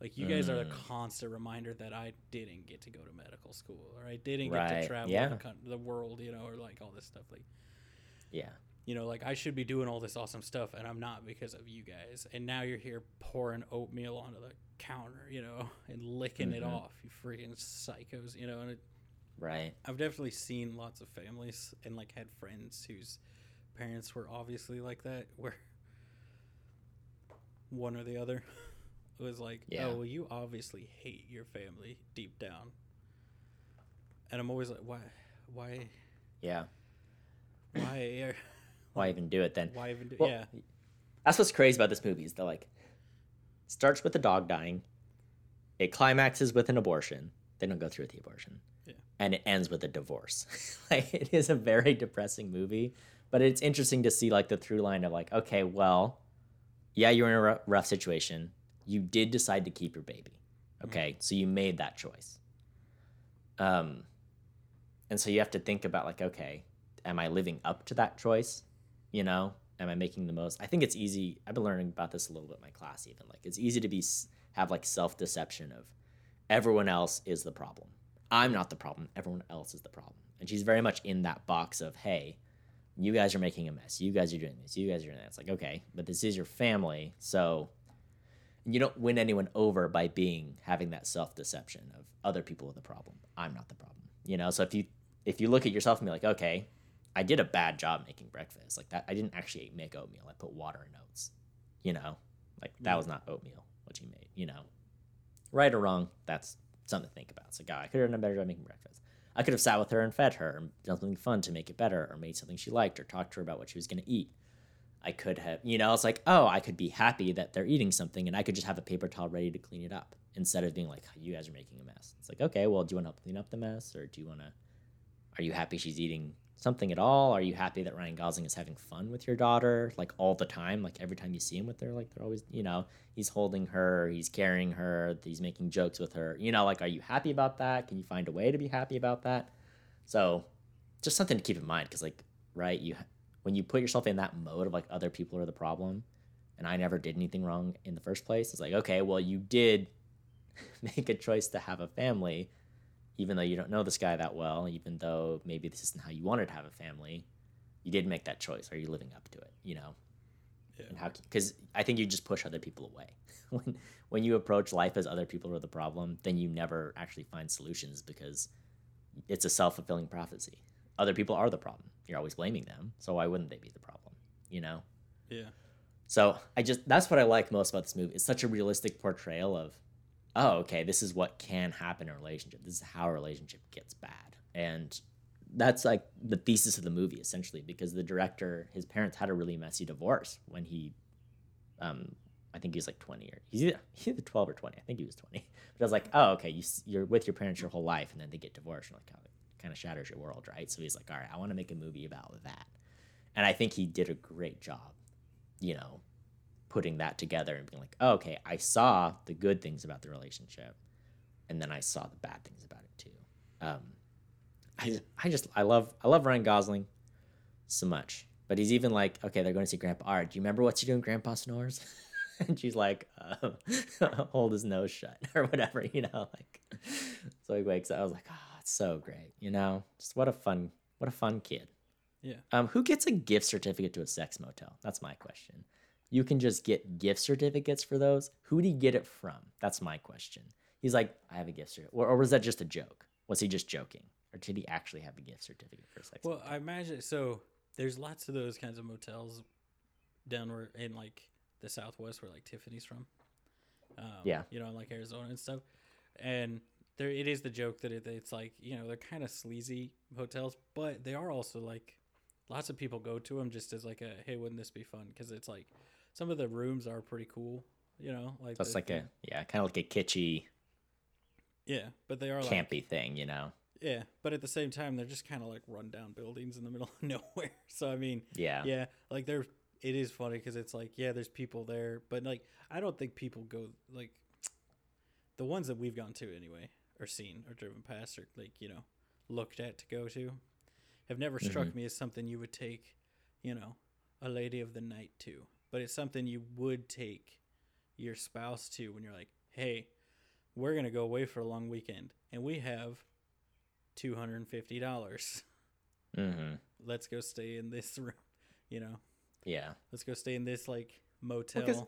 Like you guys are a Mm. constant reminder that I didn't get to go to medical school or I didn't get to travel yeah. the, the world, you know, or like all this stuff. Like Yeah. You know, like I should be doing all this awesome stuff and I'm not because of you guys. And now you're here pouring oatmeal onto the counter, you know, and licking it Mhm. off, you freaking psychos, you know. And it, Right. I've definitely seen lots of families and like had friends whose parents were obviously like that, where one or the other was like, Yeah. "Oh, well, you obviously hate your family deep down." And I'm always like, "Why? Why? Yeah. Why? Why even do it then? why even do? Well, yeah, That's what's crazy about this movie is that like starts with the dog dying, it climaxes with an abortion. They don't go through with the abortion. Yeah. And it ends with a divorce. like it is a very depressing movie, but it's interesting to see like the through line of like, okay, well, yeah, you're in a rough situation. You did decide to keep your baby. Okay, so you made that choice. Um, and so you have to think about like, okay, am I living up to that choice? You know, am I making the most? I think it's easy. I've been learning about this a little bit in my class. Even like it's easy to be have like self deception of everyone else is the problem. I'm not the problem. Everyone else is the problem. And she's very much in that box of hey, you guys are making a mess. You guys are doing this. You guys are doing that. It's like okay, but this is your family, so you don't win anyone over by being having that self deception of other people are the problem. I'm not the problem. You know, so if you if you look at yourself and be like, okay, I did a bad job making breakfast. Like that, I didn't actually make oatmeal. I put water in oats. You know, like that was mm. not oatmeal what you made. You know, right or wrong, that's something to think about. It's like, God, I could have done a better job making breakfast. I could have sat with her and fed her and done something fun to make it better, or made something she liked, or talked to her about what she was going to eat. I could have, you know, it's like, oh, I could be happy that they're eating something, and I could just have a paper towel ready to clean it up instead of being like, you guys are making a mess. It's like, okay, well, do you want to help clean up the mess, or do you want to? Are you happy she's eating something at all? Are you happy that Ryan Gosling is having fun with your daughter, like all the time? Like every time you see him with her, like they're always, you know, he's holding her, he's carrying her, he's making jokes with her. You know, like, are you happy about that? Can you find a way to be happy about that? So, just something to keep in mind, because like, right, you when you put yourself in that mode of like other people are the problem, and I never did anything wrong in the first place. It's like, okay, well, you did make a choice to have a family even though you don't know this guy that well, even though maybe this isn't how you wanted to have a family, you did make that choice. Are you living up to it? You know, Yeah. and how? Because I think you just push other people away when when you approach life as other people are the problem. Then you never actually find solutions because it's a self fulfilling prophecy. Other people are the problem. You're always blaming them, so why wouldn't they be the problem? You know. yeah, So I just that's what I like most about this movie. It's such a realistic portrayal of, oh, okay, this is what can happen in a relationship. This is how a relationship gets bad, and that's like the thesis of the movie essentially. Because the director, his parents had a really messy divorce when he, um, I think he was like 20 or he's either, he's either 12 or 20. I think he was 20. But I was like, oh, okay, you, you're with your parents your whole life and then they get divorced. And like, it kind of shatters your world, right? So he's like, all right, I want to make a movie about that. And I think he did a great job, you know, putting that together and being like, oh, okay, I saw the good things about the relationship and then I saw the bad things about it too. Um, I, I just, I love, I love Ryan Gosling so much. But he's even like, okay, they're going to see Grandpa Art. Do you remember what you doing, Grandpa Snores? and she's like, uh, hold his nose shut or whatever, you know, like. So he wakes up. I was like, oh, it's so great, you know. Just what a fun, what a fun kid. Yeah. Um, who gets a gift certificate to a sex motel? That's my question. You can just get gift certificates for those. Who do you get it from? That's my question. He's like, I have a gift certificate, or, or was that just a joke? Was he just joking, or did he actually have a gift certificate for a sex? Well, I imagine so. There's lots of those kinds of motels down where in like the Southwest, where like Tiffany's from. Um, Yeah. you know, like Arizona and stuff. And there, it is the joke that it, it's like you know they're kind of sleazy hotels, but they are also like lots of people go to them just as like a hey, wouldn't this be fun? Because it's like some of the rooms are pretty cool. You know, like So like a yeah, kind of like a kitschy, yeah, but they are like campy thing, you know? yeah, but at the same time they're just kind of like rundown buildings in the middle of nowhere. So I mean, Yeah. yeah like they're it is funny because it's like yeah there's people there but like i don't think people go like the ones that we've gone to anyway or seen or driven past or like you know looked at to go to have never struck mm-hmm. me as something you would take you know a lady of the night to but it's something you would take your spouse to when you're like hey we're gonna go away for a long weekend and we have $250 Mm-hmm. let's go stay in this room you know Yeah. Let's go stay in this like motel 'cause in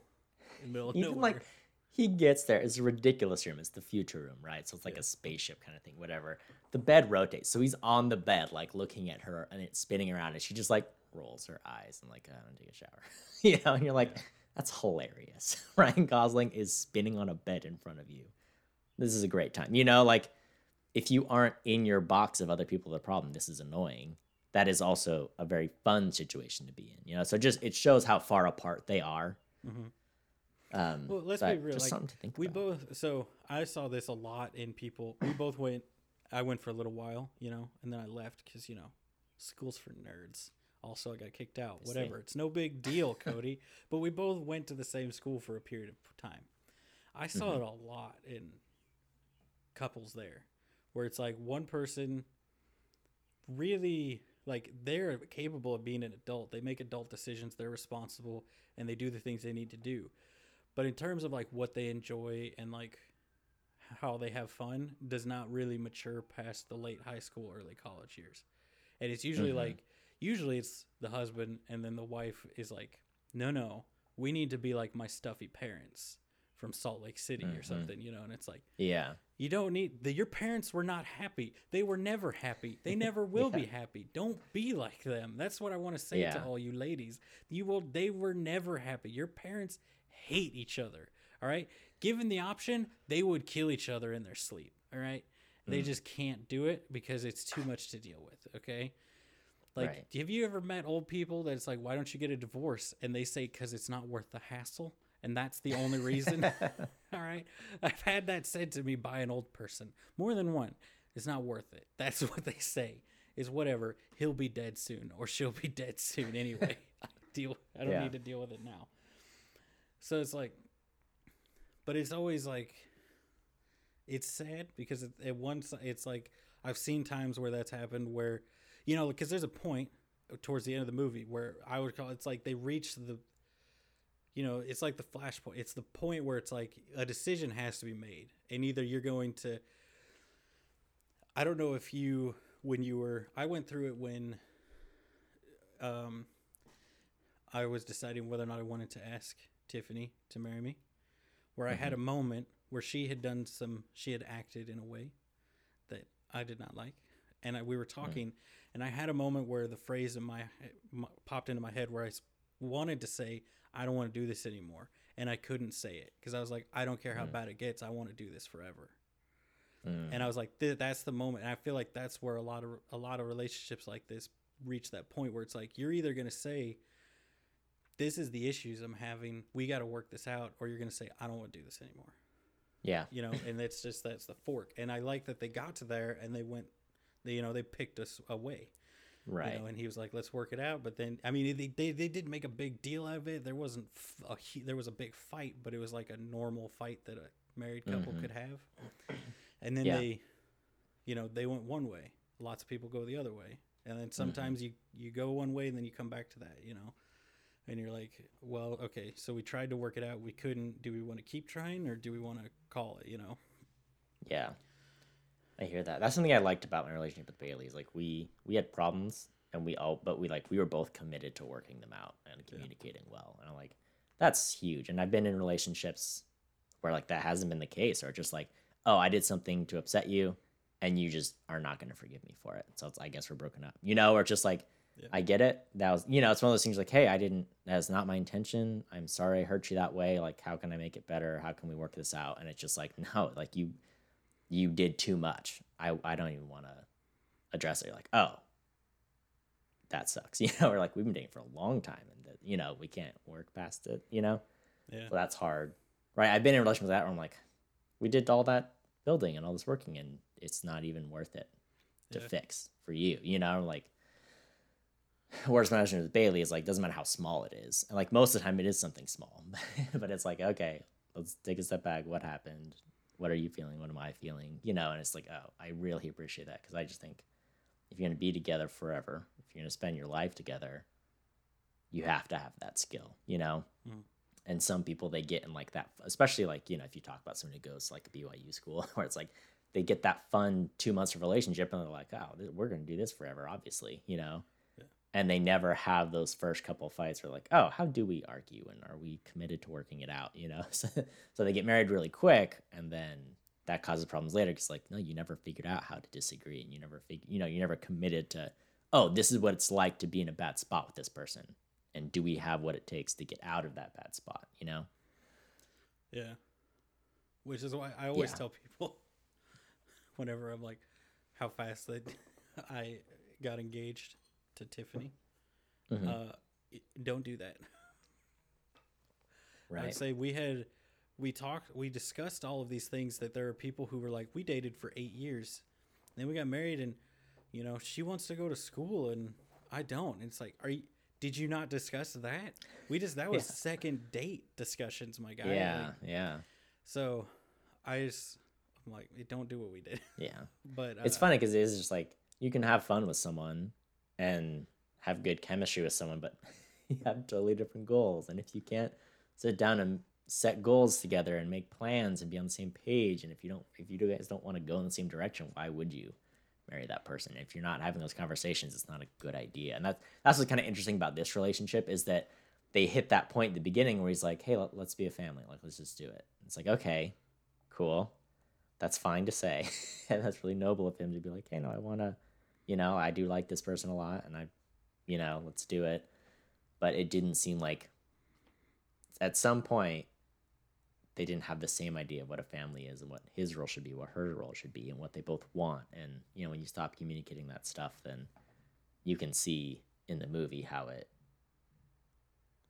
the middle of Even nowhere. like he gets there. It's a ridiculous room. It's the future room, right? So it's like Yeah. a spaceship kind of thing, whatever. The bed rotates. So he's on the bed, like looking at her and it's spinning around and she just like rolls her eyes and like, I want to take a shower. you know, and you're like, that's hilarious. Ryan Gosling is spinning on a bed in front of you. This is a great time. You know, like if you aren't in your box of other people the problem, this is annoying. That is also a very fun situation to be in. You know, so just it shows how far apart they are. Mhm. Um, Well, let's be real. Just like, something to think we about. both. So I saw this a lot in people. We both went. I went for a little while, you know, and then I left because you know, school's for nerds. Also, I got kicked out. Whatever. It's no big deal, Cody. but we both went to the same school for a period of time. I saw Mm-hmm. it a lot in couples there, where it's like one person really like they're capable of being an adult. They make adult decisions. They're responsible and they do the things they need to do. But in terms of like what they enjoy and like how they have fun does not really mature past the late high school, early college years. And it's usually Mhm. like usually it's the husband and then the wife is like, "No, no, we need to be like my stuffy parents from Salt Lake City or Mhm. something," you know, and it's like Yeah. you don't need the, your parents were not happy. They were never happy. They never will be happy. Don't be like them. That's what I want to say to all you ladies. You will they were never happy. Your parents hate each other. All right? Given the option, they would kill each other in their sleep. All right? They Mm. just can't do it because it's too much to deal with, okay? Like, Right. have you ever met old people that's like, why don't you get a divorce? And they say, because it's not worth the hassle. And that's the only reason. All right. I've had that said to me by an old person more than one. It's not worth it. That's what they say. Is whatever. He'll be dead soon, or she'll be dead soon anyway. I deal. I don't Yeah. need to deal with it now. So it's like, but it's always like, it's sad because it, at once it's like I've seen times where that's happened where, you know, because there's a point towards the end of the movie where I would call it's like they reach the you know, it's like the flashpoint. It's the point where it's like a decision has to be made, and either you're going to. I don't know if you, when you were, I went through it when, um, I was deciding whether or not I wanted to ask Tiffany to marry me, where I had a moment where she had done some, she had acted in a way that I did not like, and I, we were talking, and I had a moment where the phrase in my, my popped into my head where I wanted to say, I don't want to do this anymore. And I couldn't say it because I was like, I don't care how bad it gets. I want to do this forever. Mm. And I was like, Th- that's the moment. And I feel like that's where a lot of a lot of relationships like this reach that point where it's like you're either gonna say, this is the issues I'm having. We got to work this out, or you're gonna say I don't want to do this anymore. Yeah. You know, and it's just that's the fork. And I like that they got to there and they went, they, you know, they picked us away. Right. You know, and he was like, "Let's work it out." But then, I mean, they they, they did make a big deal out of it. There wasn't a there was a big fight, but it was like a normal fight that a married couple Mhm. could have. And then Yeah. they, you know, they went one way. Lots of people go the other way, and then sometimes you you go one way and then you come back to that. You know, and you're like, "Well, okay, so we tried to work it out. We couldn't. Do we want to keep trying or do we want to call it?" You know. Yeah. I hear that. That's something I liked about my relationship with Bailey. Is like we we had problems and we all but we like we were both committed to working them out and communicating well. And I'm like, that's huge. And I've been in relationships where like that hasn't been the case, or just like, oh, I did something to upset you, and you just are not going to forgive me for it. So it's I guess we're broken up, you know, or just like. Yeah. I get it. That was, you know, it's one of those things like, hey, I didn't, that's not my intention. I'm sorry I hurt you that way. Like, how can I make it better? How can we work this out? And it's just like, no, like you, you did too much. I, I don't even want to address it. You're like, oh, that sucks. You know, or like we've been dating for a long time and that, you know, we can't work past it, you know? Yeah. So that's hard. Right. I've been in a relationship with that where I'm like, we did all that building and all this working and it's not even worth it to Yeah. fix for you. You know, like whereas my relationship with Bailey is like doesn't matter how small it is. And like most of the time it is something small. but it's like, okay, let's take a step back. What happened? What are you feeling? What am I feeling? You know, and it's like, oh, I really appreciate that because I just think if you're gonna be together forever, if you're gonna spend your life together, you have to have that skill, you know? Mm. And some people they get in like that, especially like, you know, if you talk about someone who goes to like a BYU school where it's like they get that fun two months of relationship and they're like, oh, we're going to do this forever, obviously, you know? And they never have those first couple fights where like, oh, how do we argue and are we committed to working it out, you know? So, so they get married really quick and then that causes problems later because like, no, you never figured out how to disagree and you never fig- you know, you never committed to, oh, this is what it's like to be in a bad spot with this person. And do we have what it takes to get out of that bad spot, you know? Yeah. Which is why I always Yeah. tell people whenever I'm like how fast that I got engaged to Tiffany. Mhm. Uh, don't do that. right. I'd say we had we talked we discussed all of these things that there are people who were like we dated for 8 years. Then we got married and you know, she wants to go to school and I don't. It's like, are you did you not discuss that? We just that was Yeah. second date discussions, my guy. yeah, Like, yeah, so I just I'm like, don't do what we did. yeah. But uh, It's funny because it's just like you can have fun with someone and have good chemistry with someone, but you have totally different goals. And if you can't sit down and set goals together and make plans and be on the same page, and if you don't, if you guys don't want to go in the same direction, why would you marry that person? If you're not having those conversations, it's not a good idea. And that's that's what's kind of interesting about this relationship is that they hit that point at the beginning where he's like, "Hey, let, let's be a family. Like, let's just do it." It's like, okay, cool that's fine to say and that's really noble of him to be like hey no i want to you know i do like this person a lot and i you know let's do it but it didn't seem like at some point they didn't have the same idea of what a family is and what his role should be what her role should be and what they both want and you know when you stop communicating that stuff then you can see in the movie how it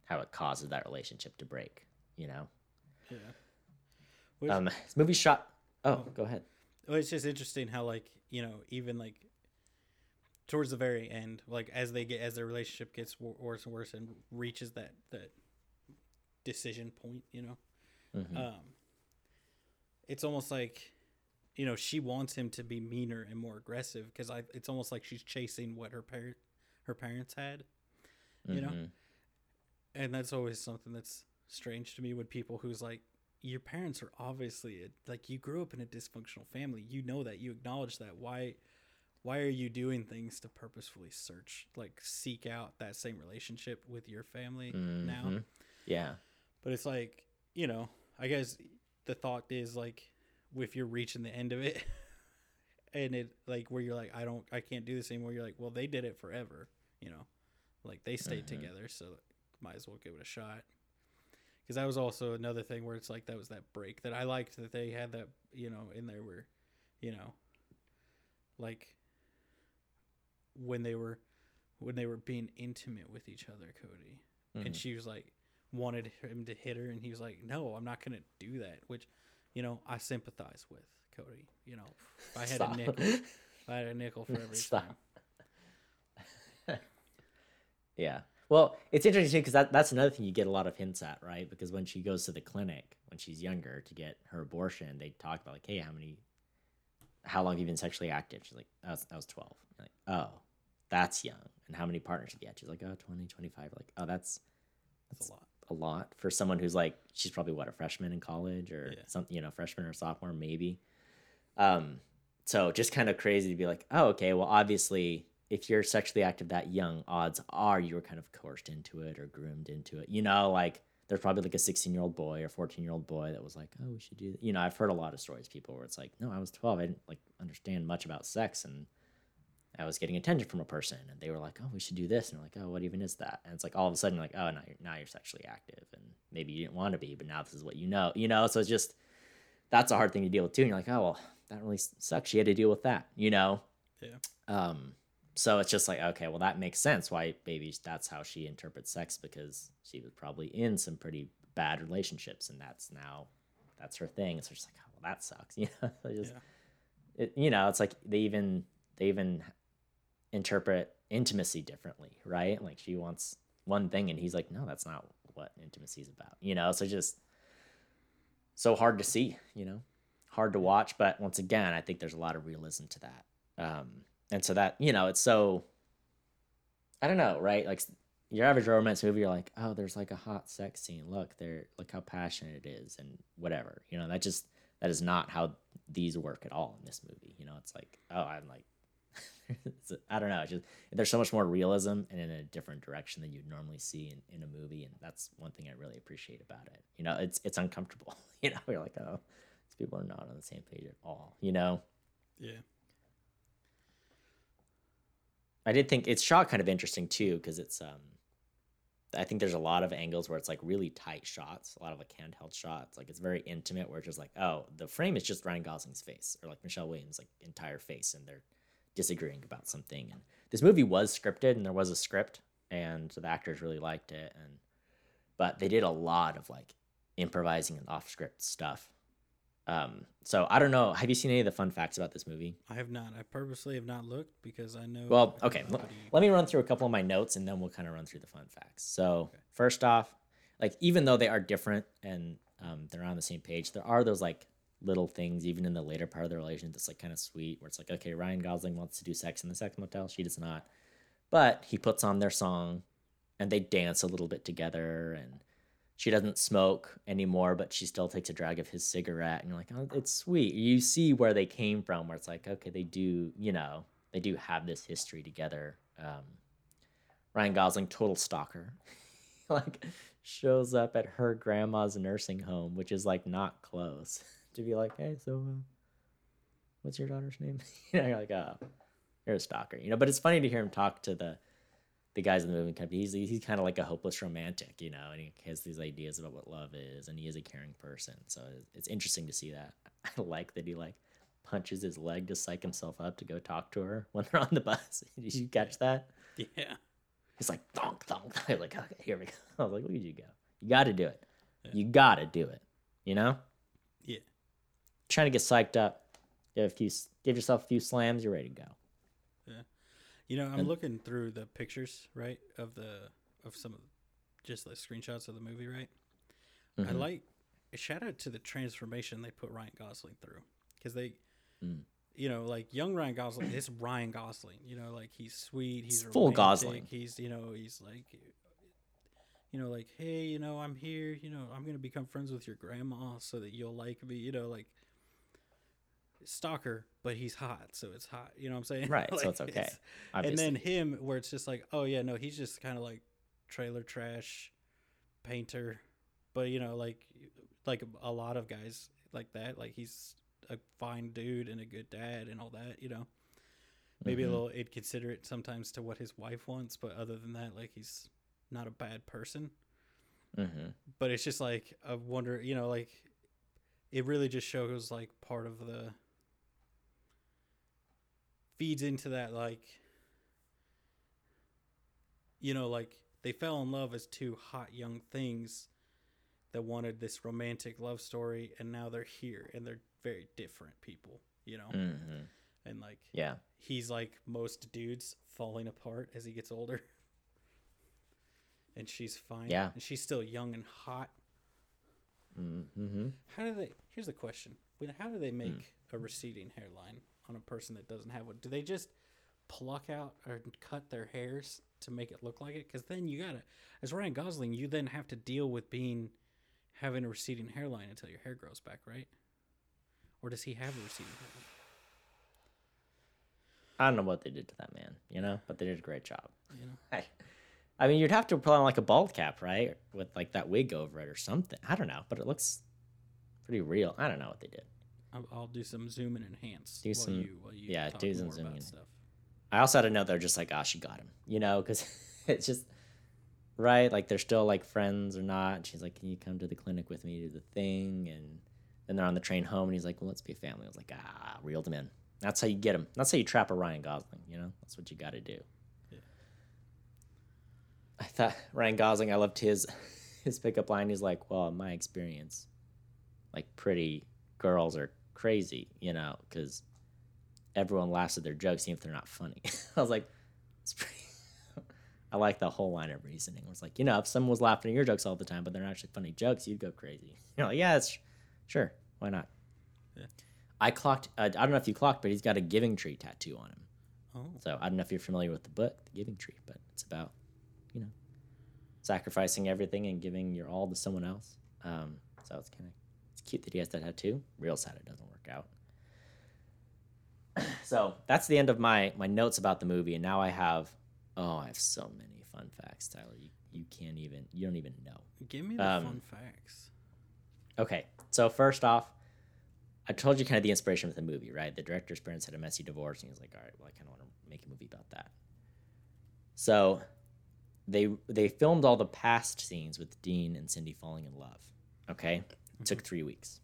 how it causes that relationship to break you know yeah. Which, um this movie shot oh Oh. go ahead Well, it's just interesting how like you know even like towards the very end, like as they get as their relationship gets worse and worse and reaches that that decision point, you know, Mhm. um, it's almost like you know she wants him to be meaner and more aggressive because I it's almost like she's chasing what her parent her parents had, you know? Mhm. and that's always something that's strange to me when people who's like your parents are obviously a, like you grew up in a dysfunctional family you know that you acknowledge that why why are you doing things to purposefully search like seek out that same relationship with your family now Mhm. yeah but it's like you know i guess the thought is like if you're reaching the end of it and it like where you're like i don't i can't do this anymore you're like well they did it forever you know like they stayed Mhm. together so might as well give it a shot because that was also another thing where it's like that was that break that i liked that they had that you know in there where you know like when they were when they were being intimate with each other cody and Mhm. she was like wanted him to hit her, and he was like, "No, I'm not gonna do that." Which, you know, I sympathize with Cody. You know, if I had Stop. a nickel, if I had a nickel for every Stop. time. Yeah. Well, it's interesting too because that, that's another thing you get a lot of hints at, right? Because when she goes to the clinic when she's younger to get her abortion, they talk about like, hey, how many, how long have you been sexually active? She's like, I was, I was 12. Like, oh, that's young. And how many partners have you had? She's like, oh, 20, 25. Like, oh, that's That's a lot. a lot for someone who's like, she's probably what, a freshman in college or Yeah. something, you know, freshman or sophomore, maybe. Um, so just kind of crazy to be like, oh, okay, well, obviously, if you're sexually active that young, odds are you were kind of coerced into it or groomed into it. You know, like there's probably like a 16 year old boy or 14 year old boy that was like, oh, we should do that. You know, I've heard a lot of stories, people where it's like, no, I was 12. I didn't like understand much about sex and I was getting attention from a person and they were like, oh, we should do this. And we're like, oh, what even is that? And it's like all of a sudden, like, oh, now you're, now you're sexually active and maybe you didn't want to be, but now this is what you know, you know? So it's just, that's a hard thing to deal with too. And you're like, oh, well, that really sucks. She had to deal with that, you know? Yeah. Um, so it's just like, okay, well, that makes sense why maybe that's how she interprets sex because she was probably in some pretty bad relationships and that's now, that's her thing. So it's just like, oh, well, that sucks, you know? So just, Yeah. it, you know, it's like they even, they even interpret intimacy differently, right? Like she wants one thing and he's like, no, that's not what intimacy is about, you know? So just so hard to see, you know, hard to watch. But once again, I think there's a lot of realism to that. Um, and so that, you know, it's so, I don't know, right? Like your average romance movie, you're like, oh, there's like a hot sex scene. Look, there, look how passionate it is and whatever, you know, that just, that is not how these work at all in this movie. You know, it's like, oh, I'm like, I don't know. Just there's so much more realism and in a different direction than you'd normally see in, in a movie, and that's one thing I really appreciate about it. You know, it's it's uncomfortable. You know, you're like, oh, these people are not on the same page at all. You know, Yeah. I did think it's shot kind of interesting too because it's um, I think there's a lot of angles where it's like really tight shots, a lot of like handheld shots. Like it's very intimate where it's just like, oh, the frame is just Ryan Gosling's face or like Michelle Williams' like entire face, and they're disagreeing about something. And this movie was scripted, and there was a script, and the actors really liked it, and but they did a lot of like improvising and off script stuff. Um, so I don't know. Have you seen any of the fun facts about this movie? I have not. I purposely have not looked because I know. Well, okay. l- Let me run through a couple of my notes and then we'll kind of run through the fun facts. So, first off, like even though they are different and um, they're on the same page, there are those like little things even in the later part of the relationship that's like kind of sweet where it's like, okay, Ryan Gosling wants to do sex in the sex motel, she does not. But he puts on their song and they dance a little bit together and she doesn't smoke anymore, but she still takes a drag of his cigarette. And you're like, oh, it's sweet. You see where they came from, where it's like, okay, they do, you know, they do have this history together. Um, Ryan Gosling, total stalker, like shows up at her grandma's nursing home, which is like not close, to be like, hey, so uh, what's your daughter's name? you know, you're like, oh, you're a stalker, you know. But it's funny to hear him talk to the the guys in the movie company. He's he's kind of like a hopeless romantic, you know, and he has these ideas about what love is, and he is a caring person. So it's, it's interesting to see that. I like that he like punches his leg to psych himself up to go talk to her when they're on the bus. Did you catch that? Yeah. He's like thonk thonk. thonk. like okay, here we go. I was like, look at you go. You got to do it. Yeah. You got to do it. You know. Trying to get psyched up. Give a few, give yourself a few slams. You're ready to go. Yeah, you know, I'm And- looking through the pictures, right, of the of some of just the screenshots of the movie, right? I Mhm. like a shout out to the transformation they put Ryan Gosling through because they, Mm. you know, like young Ryan Gosling is Ryan Gosling. You know, like he's sweet, he's full Gosling. He's you know he's like, you know, like hey, you know, I'm here. You know, I'm gonna become friends with your grandma so that you'll like me. You know, like stalker, but he's hot, so it's hot. You know what I'm saying? Right, so it's okay, and then him where it's just like oh yeah no he's just kind of like trailer trash painter but you know like like a lot of guys like that like he's a fine dude and a good dad and all that you know maybe Mhm. a little inconsiderate sometimes to what his wife wants but other than that like he's not a bad person Mhm. but it's just like I wonder, you know, like it really just shows like part of the feeds into that like you know like they fell in love as two hot young things that wanted this romantic love story, and now they're here and they're very different people, you know. hmm And like Yeah. he's like most dudes falling apart as he gets older, and she's fine. Yeah. and she's still young and hot. Mm-hmm. How do they? Here's the question: How do they make a receding hairline on a person that doesn't have one? Do they just pluck out or cut their hairs to make it look like it? Because then you gotta, as Ryan Gosling, you then have to deal with being having a receding hairline until your hair grows back, right? Or does he have a receding hairline? I don't know what they did to that man, you know, but they did a great job. You know, I, I mean, you'd have to put on like a bald cap, right, with like that wig over it or something. I don't know, but it looks pretty real. I don't know what they did. I'll, I'll do some zoom and enhance. Do while some- you, while you yeah, do some more zoom about stuff. I also had to know they're just like, oh, she got him, you know, because it's just right. Like they're still like friends or not. She's like, can you come to the clinic with me to the thing? And then they're on the train home, and he's like, well, let's be a family. I was like, ah, reeled him in. That's how you get him. That's how you trap a Ryan Gosling. You know, that's what you got to do. Yeah. I thought Ryan Gosling. I loved his his pickup line. He's like, well, in my experience, like pretty girls are crazy, you know, because everyone laughs at their jokes even if they're not funny. I was like, it's pretty. I like the whole line of reasoning. It was like, you know, if someone was laughing at your jokes all the time, but they're not actually funny jokes, you'd go crazy. You're like, yeah, it's sure, why not? Yeah. I clocked. Uh, I don't know if you clocked, but he's got a Giving Tree tattoo on him. Oh, So I don't know if you're familiar with the book, The Giving Tree, but it's about, you know, sacrificing everything and giving your all to someone else. Um, so it's kind of cute that he has that tattoo. Real sad it doesn't work out. so that's the end of my my notes about the movie, and now I have oh I have so many fun facts, Tyler. You you can't even you don't even know. give me the Um, fun facts. Okay, so first off, I told you kind of the inspiration with the movie, right? The director's parents had a messy divorce, and he was like, "All right, well, I kind of want to make a movie about that." So, they they filmed all the past scenes with Dean and Cindy falling in love. Okay, it took three weeks,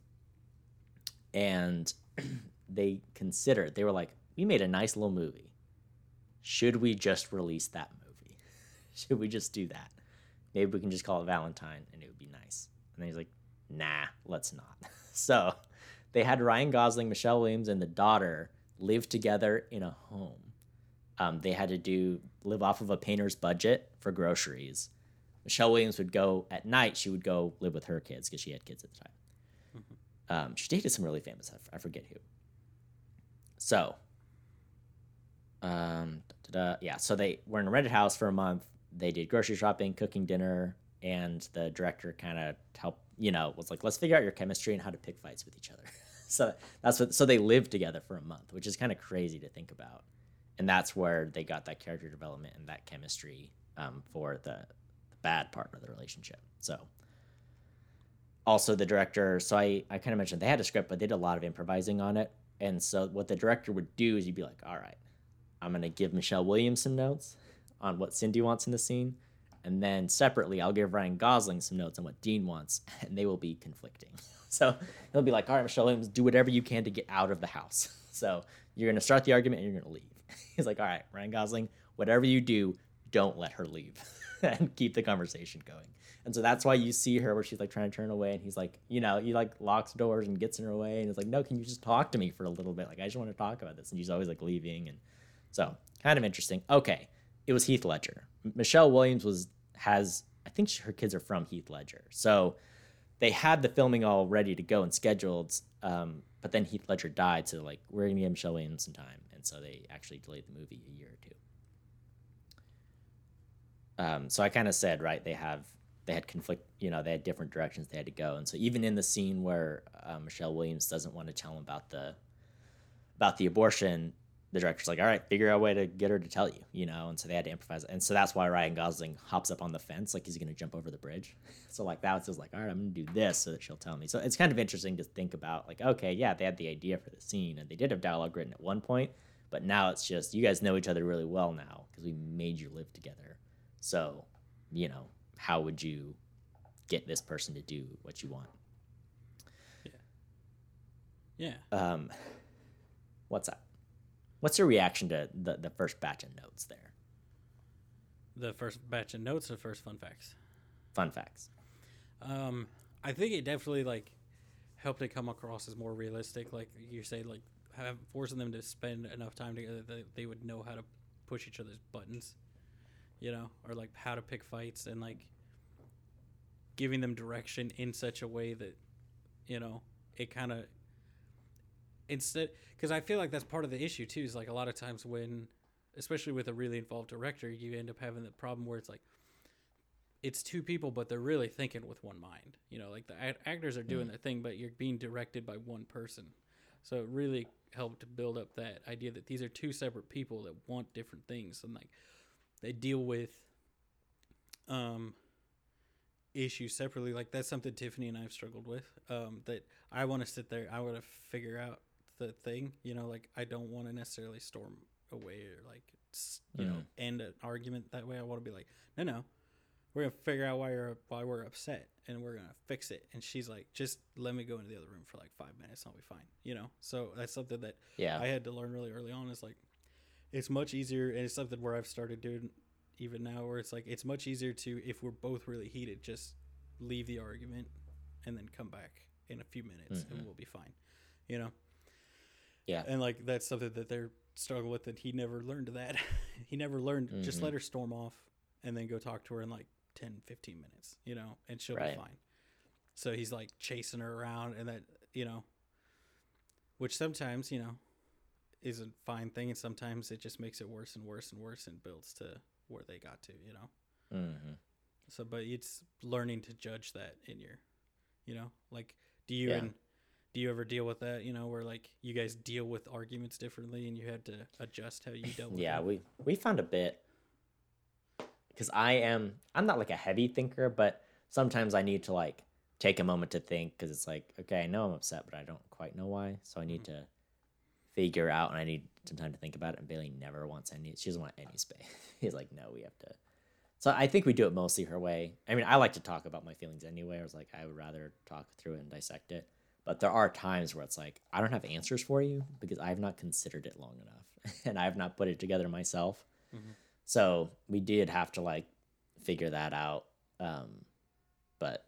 and they considered they were like, "We made a nice little movie. Should we just release that movie? Should we just do that? Maybe we can just call it Valentine, and it would be nice." And he's like, nah, let's not. so they had Ryan Gosling, Michelle Williams, and the daughter live together in a home. Um, they had to do live off of a painter's budget for groceries. Michelle Williams would go at night. She would go live with her kids because she had kids at the time. Um, she dated some really famous—I forget who. So, um, da-da-da, yeah. So they were in a rented house for a month. They did grocery shopping, cooking dinner, and the director kind of helped. You know, was like, let's figure out your chemistry and how to pick fights with each other. so that's what. So they lived together for a month, which is kind of crazy to think about. And that's where they got that character development and that chemistry um, for the bad part of the relationship. So also the director so i i kind of mentioned they had a script but they did a lot of improvising on it. And so what the director would do is you'd be like all right i'm going to give michelle williams some notes on what cindy wants in the scene and then separately i'll give ryan gosling some notes on what dean wants and they will be conflicting. So he'll be like all right michelle williams do whatever you can to get out of the house. So you're going to start the argument and you're going to leave. He's like all right ryan gosling whatever you do don't let her leave and keep the conversation going and so that's why you see her where she's like trying to turn away and he's like, you know, he like locks doors and gets in her way and is like, no, can you just talk to me for a little bit? Like, I just want to talk about this. And she's always like leaving. And so kind of interesting. Okay. It was Heath Ledger. Michelle Williams was, has, I think she, her kids are from Heath Ledger. So they had the filming all ready to go and scheduled. Um, but then Heath Ledger died. So like, we're going to give Michelle Williams some time. And so they actually delayed the movie a year or two. Um, so I kind of said, right, they have they had conflict, you know, they had different directions they had to go, and so even in the scene where uh, Michelle Williams doesn't want to tell him about the about the abortion, the director's like, all right, figure out a way to get her to tell you, you know, and so they had to improvise, and so that's why Ryan Gosling hops up on the fence like he's gonna jump over the bridge. So like that was just like, all right, I'm gonna do this so that she'll tell me. So it's kind of interesting to think about, like, okay, yeah, they had the idea for the scene, and they did have dialogue written at one point, but now it's just you guys know each other really well now because we made you live together. So, you know, how would you get this person to do what you want? Yeah. Yeah. Um, what's up? What's your reaction to the, the first batch of notes there? the first batch of notes or first fun facts? Fun facts. Um, I think it definitely like helped it come across as more realistic. Like you say, like have, forcing them to spend enough time together that they would know how to push each other's buttons, you know, or like how to pick fights and like giving them direction in such a way that, you know, it kind of instead because I feel like that's part of the issue too. Is like a lot of times when, especially with a really involved director, you end up having the problem where it's like it's two people, but they're really thinking with one mind. You know, like the act- actors are doing Mm. their thing, but you're being directed by one person. So it really helped to build up that idea that these are two separate people that want different things and like they deal with um issues separately. Like that's something Tiffany and I've struggled with. Um, that I want to sit there, I want to figure out the thing. You know, like I don't want to necessarily storm away or like you know Mhm. end an argument that way. I want to be like, no, no, we're gonna figure out why you're why we're upset and we're gonna fix it. And she's like, just let me go into the other room for like five minutes, and I'll be fine. You know, so that's something that Yeah. I had to learn really early on. Is like, it's much easier, and it's something where I've started doing even now, where it's like it's much easier to if we're both really heated, just leave the argument and then come back in a few minutes, Mhm. and we'll be fine. You know. Yeah. And like that's something that they're struggling with, and he never learned that. he never learned. Just Mhm. let her storm off, and then go talk to her in like 10, 15 minutes. You know, and she'll Right. be fine. So he's like chasing her around, and that you know, which sometimes you know is a fine thing, and sometimes it just makes it worse and worse and worse, and builds to where they got to. You know. hmm So, but it's learning to judge that in your, you know, like, do you Yeah. and do you ever deal with that? You know, where like you guys deal with arguments differently, and you had to adjust how you dealt with Yeah, them? we we found a bit because I am I'm not like a heavy thinker, but sometimes I need to like take a moment to think because it's like okay, I know I'm upset, but I don't quite know why, so I need to figure out, and I need some time to think about it. And Bailey never wants any; she doesn't want any space. He's like, no, we have to. So I think we do it mostly her way. I mean, I like to talk about my feelings anyway. I was like, I would rather talk through it and dissect it. But there are times where it's like, I don't have answers for you because I have not considered it long enough and I have not put it together myself. Mhm. So we did have to like figure that out. Um, but.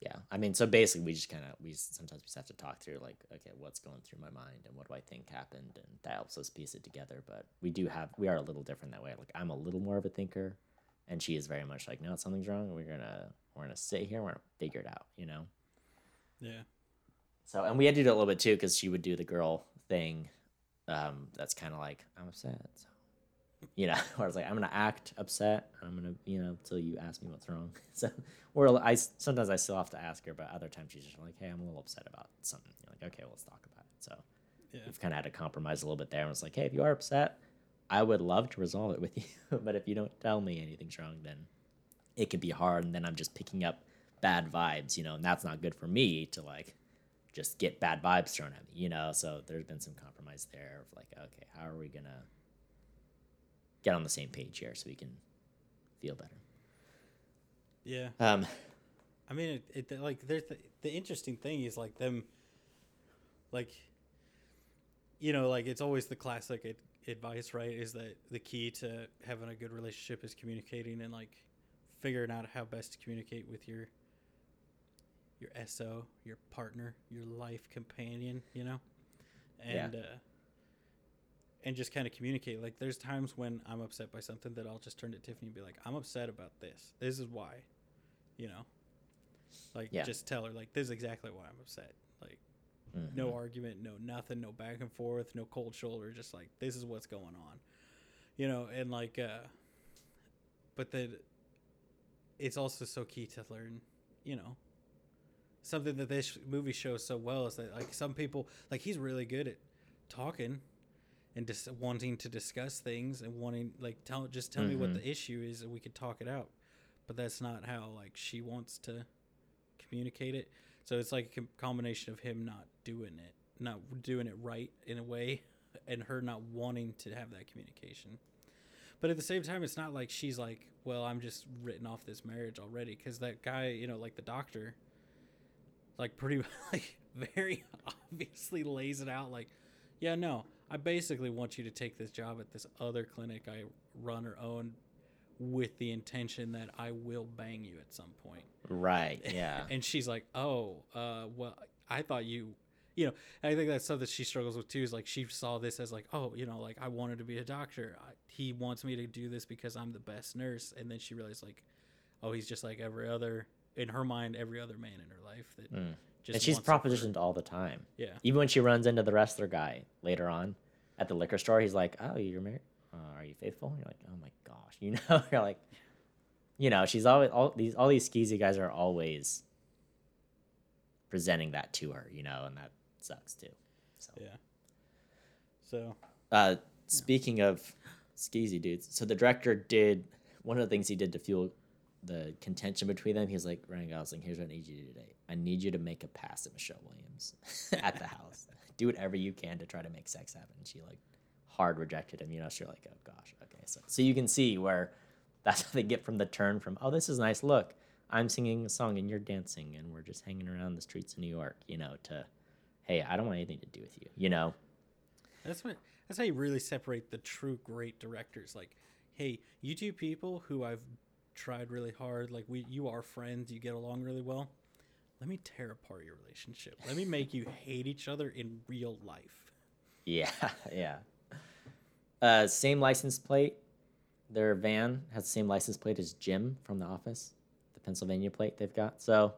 Yeah, I mean, so basically we just kind of, we sometimes we just have to talk through like, okay, what's going through my mind and what do I think happened? And that helps us piece it together. But we do have, we are a little different that way. Like I'm a little more of a thinker and she is very much like, no, something's wrong. We're gonna, we're gonna sit here. We're gonna figure it out, you know? yeah, So, and we had to do it a little bit too, because she would do the girl thing. Um, that's kind of like I'm upset. So, you know, where I was like, I'm gonna act upset. I'm gonna, you know, till you ask me what's wrong. So, we're I sometimes I still have to ask her, but other times she's just like, hey, I'm a little upset about something. You're like, okay, well, let's talk about it. So, yeah, we've kind of had to compromise a little bit there. And it's like, hey, if you are upset, I would love to resolve it with you, but if you don't tell me anything's wrong, then it could be hard. And then I'm just picking up bad vibes, you know, and that's not good for me to like just get bad vibes thrown at me, you know. So there's been some compromise there of like, okay, how are we gonna get on the same page here so we can feel better? yeah. Um, I mean, it, it like there's the, the interesting thing is like them, like, you know, like it's always the classic ad- advice, right? Is that the key to having a good relationship is communicating and like figuring out how best to communicate with your your SO, your partner, your life companion, you know, Yeah. and uh, and just kind of communicate. Like, there's times when I'm upset by something that I'll just turn to Tiffany and be like, "I'm upset about this. This is why," you know. Like, Yeah. just tell her like, "This is exactly why I'm upset." Like, no argument, no nothing, no back and forth, no cold shoulder. Just like, this is what's going on, you know. And like, uh, but then it's also so key to learn, you know. Something that this movie shows so well is that like some people like he's really good at talking and just wanting to discuss things and wanting like tell just tell me what Mhm. the issue is and we could talk it out. But that's not how like she wants to communicate it. So it's like a com- combination of him not doing it, not doing it right in a way, and her not wanting to have that communication. But at the same time, it's not like she's like, well, I'm just written off this marriage already because that guy, you know, like the doctor, like pretty like very obviously lays it out like, yeah, no, I basically want you to take this job at this other clinic I run or own with the intention that I will bang you at some point. Right. Yeah. And she's like, "Oh, uh, well, I thought you, you know." I think that's something that she struggles with too. Is like she saw this as like, "Oh, you know, like I wanted to be a doctor. I, he wants me to do this because I'm the best nurse." And then she realized like, "Oh, he's just like every other in her mind, every other man in her life that Mm. And she's wants her for- propositioned all the time. Yeah, Even when she runs into the wrestler guy later on at the liquor store, he's like, "Oh, you're married? Uh, are you faithful?" And you're like, "Oh my gosh," you know. you're like, you know, she's always all these all these skeezy guys are always presenting that to her, you know, and that sucks too. So, yeah. So uh, speaking of skeezy dudes, so the director did one of the things he did to fuel the contention between them. he's like, Ryan Gosling, here's what I need you to do today. I need you to make a pass at Michelle Williams at the house. Do whatever you can to try to make sex happen. And she like hard rejected him. You know, she's like, oh gosh, okay. So so you can see where that's how they get from the turn from oh this is nice. Look, I'm singing a song and you're dancing and we're just hanging around the streets of New York. You know, to hey, I don't want anything to do with you. You know. That's what that's how you really separate the true great directors. Like, hey, you two people who I've tried really hard, like we you are friends, you get along really well. Let me tear apart your relationship. Let me make you hate each other in real life. Yeah, yeah. Uh, same license plate. Their van has the same license plate as Jim from The Office, the Pennsylvania plate they've got. So,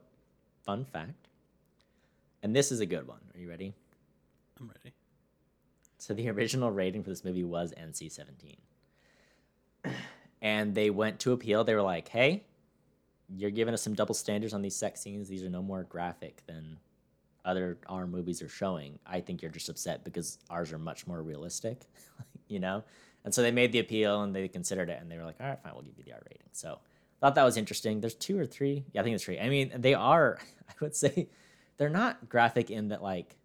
fun fact. And this is a good one. Are you ready? I'm ready. So, the original rating for this movie was NC 17. And they went to appeal. They were like, hey, you're giving us some double standards on these sex scenes. These are no more graphic than other R movies are showing. I think you're just upset because ours are much more realistic, you know? And so they made the appeal and they considered it and they were like, all right, fine, we'll give you the R rating. So thought that was interesting. There's two or three. Yeah, I think it's three. I mean, they are, I would say, they're not graphic in that, like,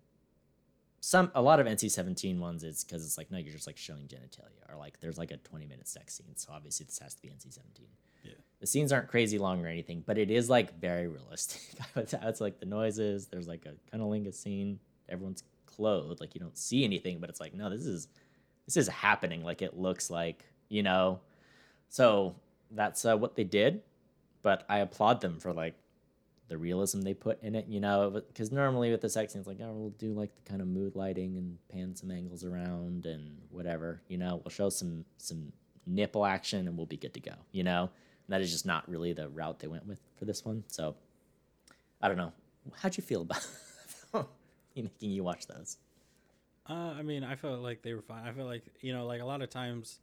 some a lot of NC-17 ones is because it's like no, you're just like showing genitalia or like there's like a 20 minute sex scene, so obviously this has to be NC-17. Yeah. The scenes aren't crazy long or anything, but it is like very realistic. it's like the noises. There's like a cunnilingus scene. Everyone's clothed, like you don't see anything, but it's like no, this is this is happening. Like it looks like you know. So that's uh, what they did, but I applaud them for like the realism they put in it, you know, because normally with the sex scenes, like, oh, we'll do like the kind of mood lighting and pan some angles around and whatever, you know, we'll show some some nipple action and we'll be good to go, you know. And that is just not really the route they went with for this one. So I don't know. How'd you feel about making you watch those? Uh, I mean, I felt like they were fine. I felt like you know, like a lot of times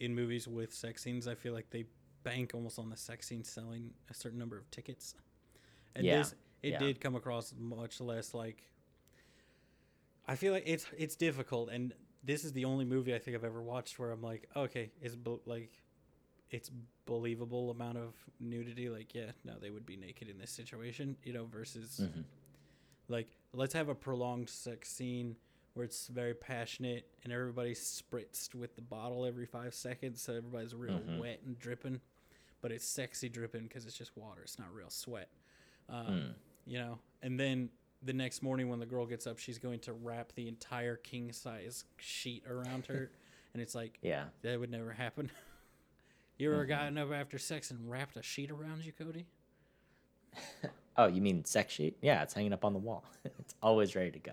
in movies with sex scenes, I feel like they bank almost on the sex scene selling a certain number of tickets. And Yeah, this, it yeah. did come across much less like. I feel like it's it's difficult, and this is the only movie I think I've ever watched where I'm like, okay, it's be- like, it's believable amount of nudity. Like, yeah, no, they would be naked in this situation, you know, versus Mhm. like let's have a prolonged sex scene where it's very passionate and everybody's spritzed with the bottle every five seconds so everybody's real Mhm. wet and dripping but it's sexy dripping because it's just water it's not real sweat um, Mm. you know and then the next morning when the girl gets up she's going to wrap the entire king size sheet around her and it's like Yeah. that would never happen you ever Mhm. gotten up after sex and wrapped a sheet around you cody Oh, you mean sex sheet? Yeah, it's hanging up on the wall. it's always ready to go.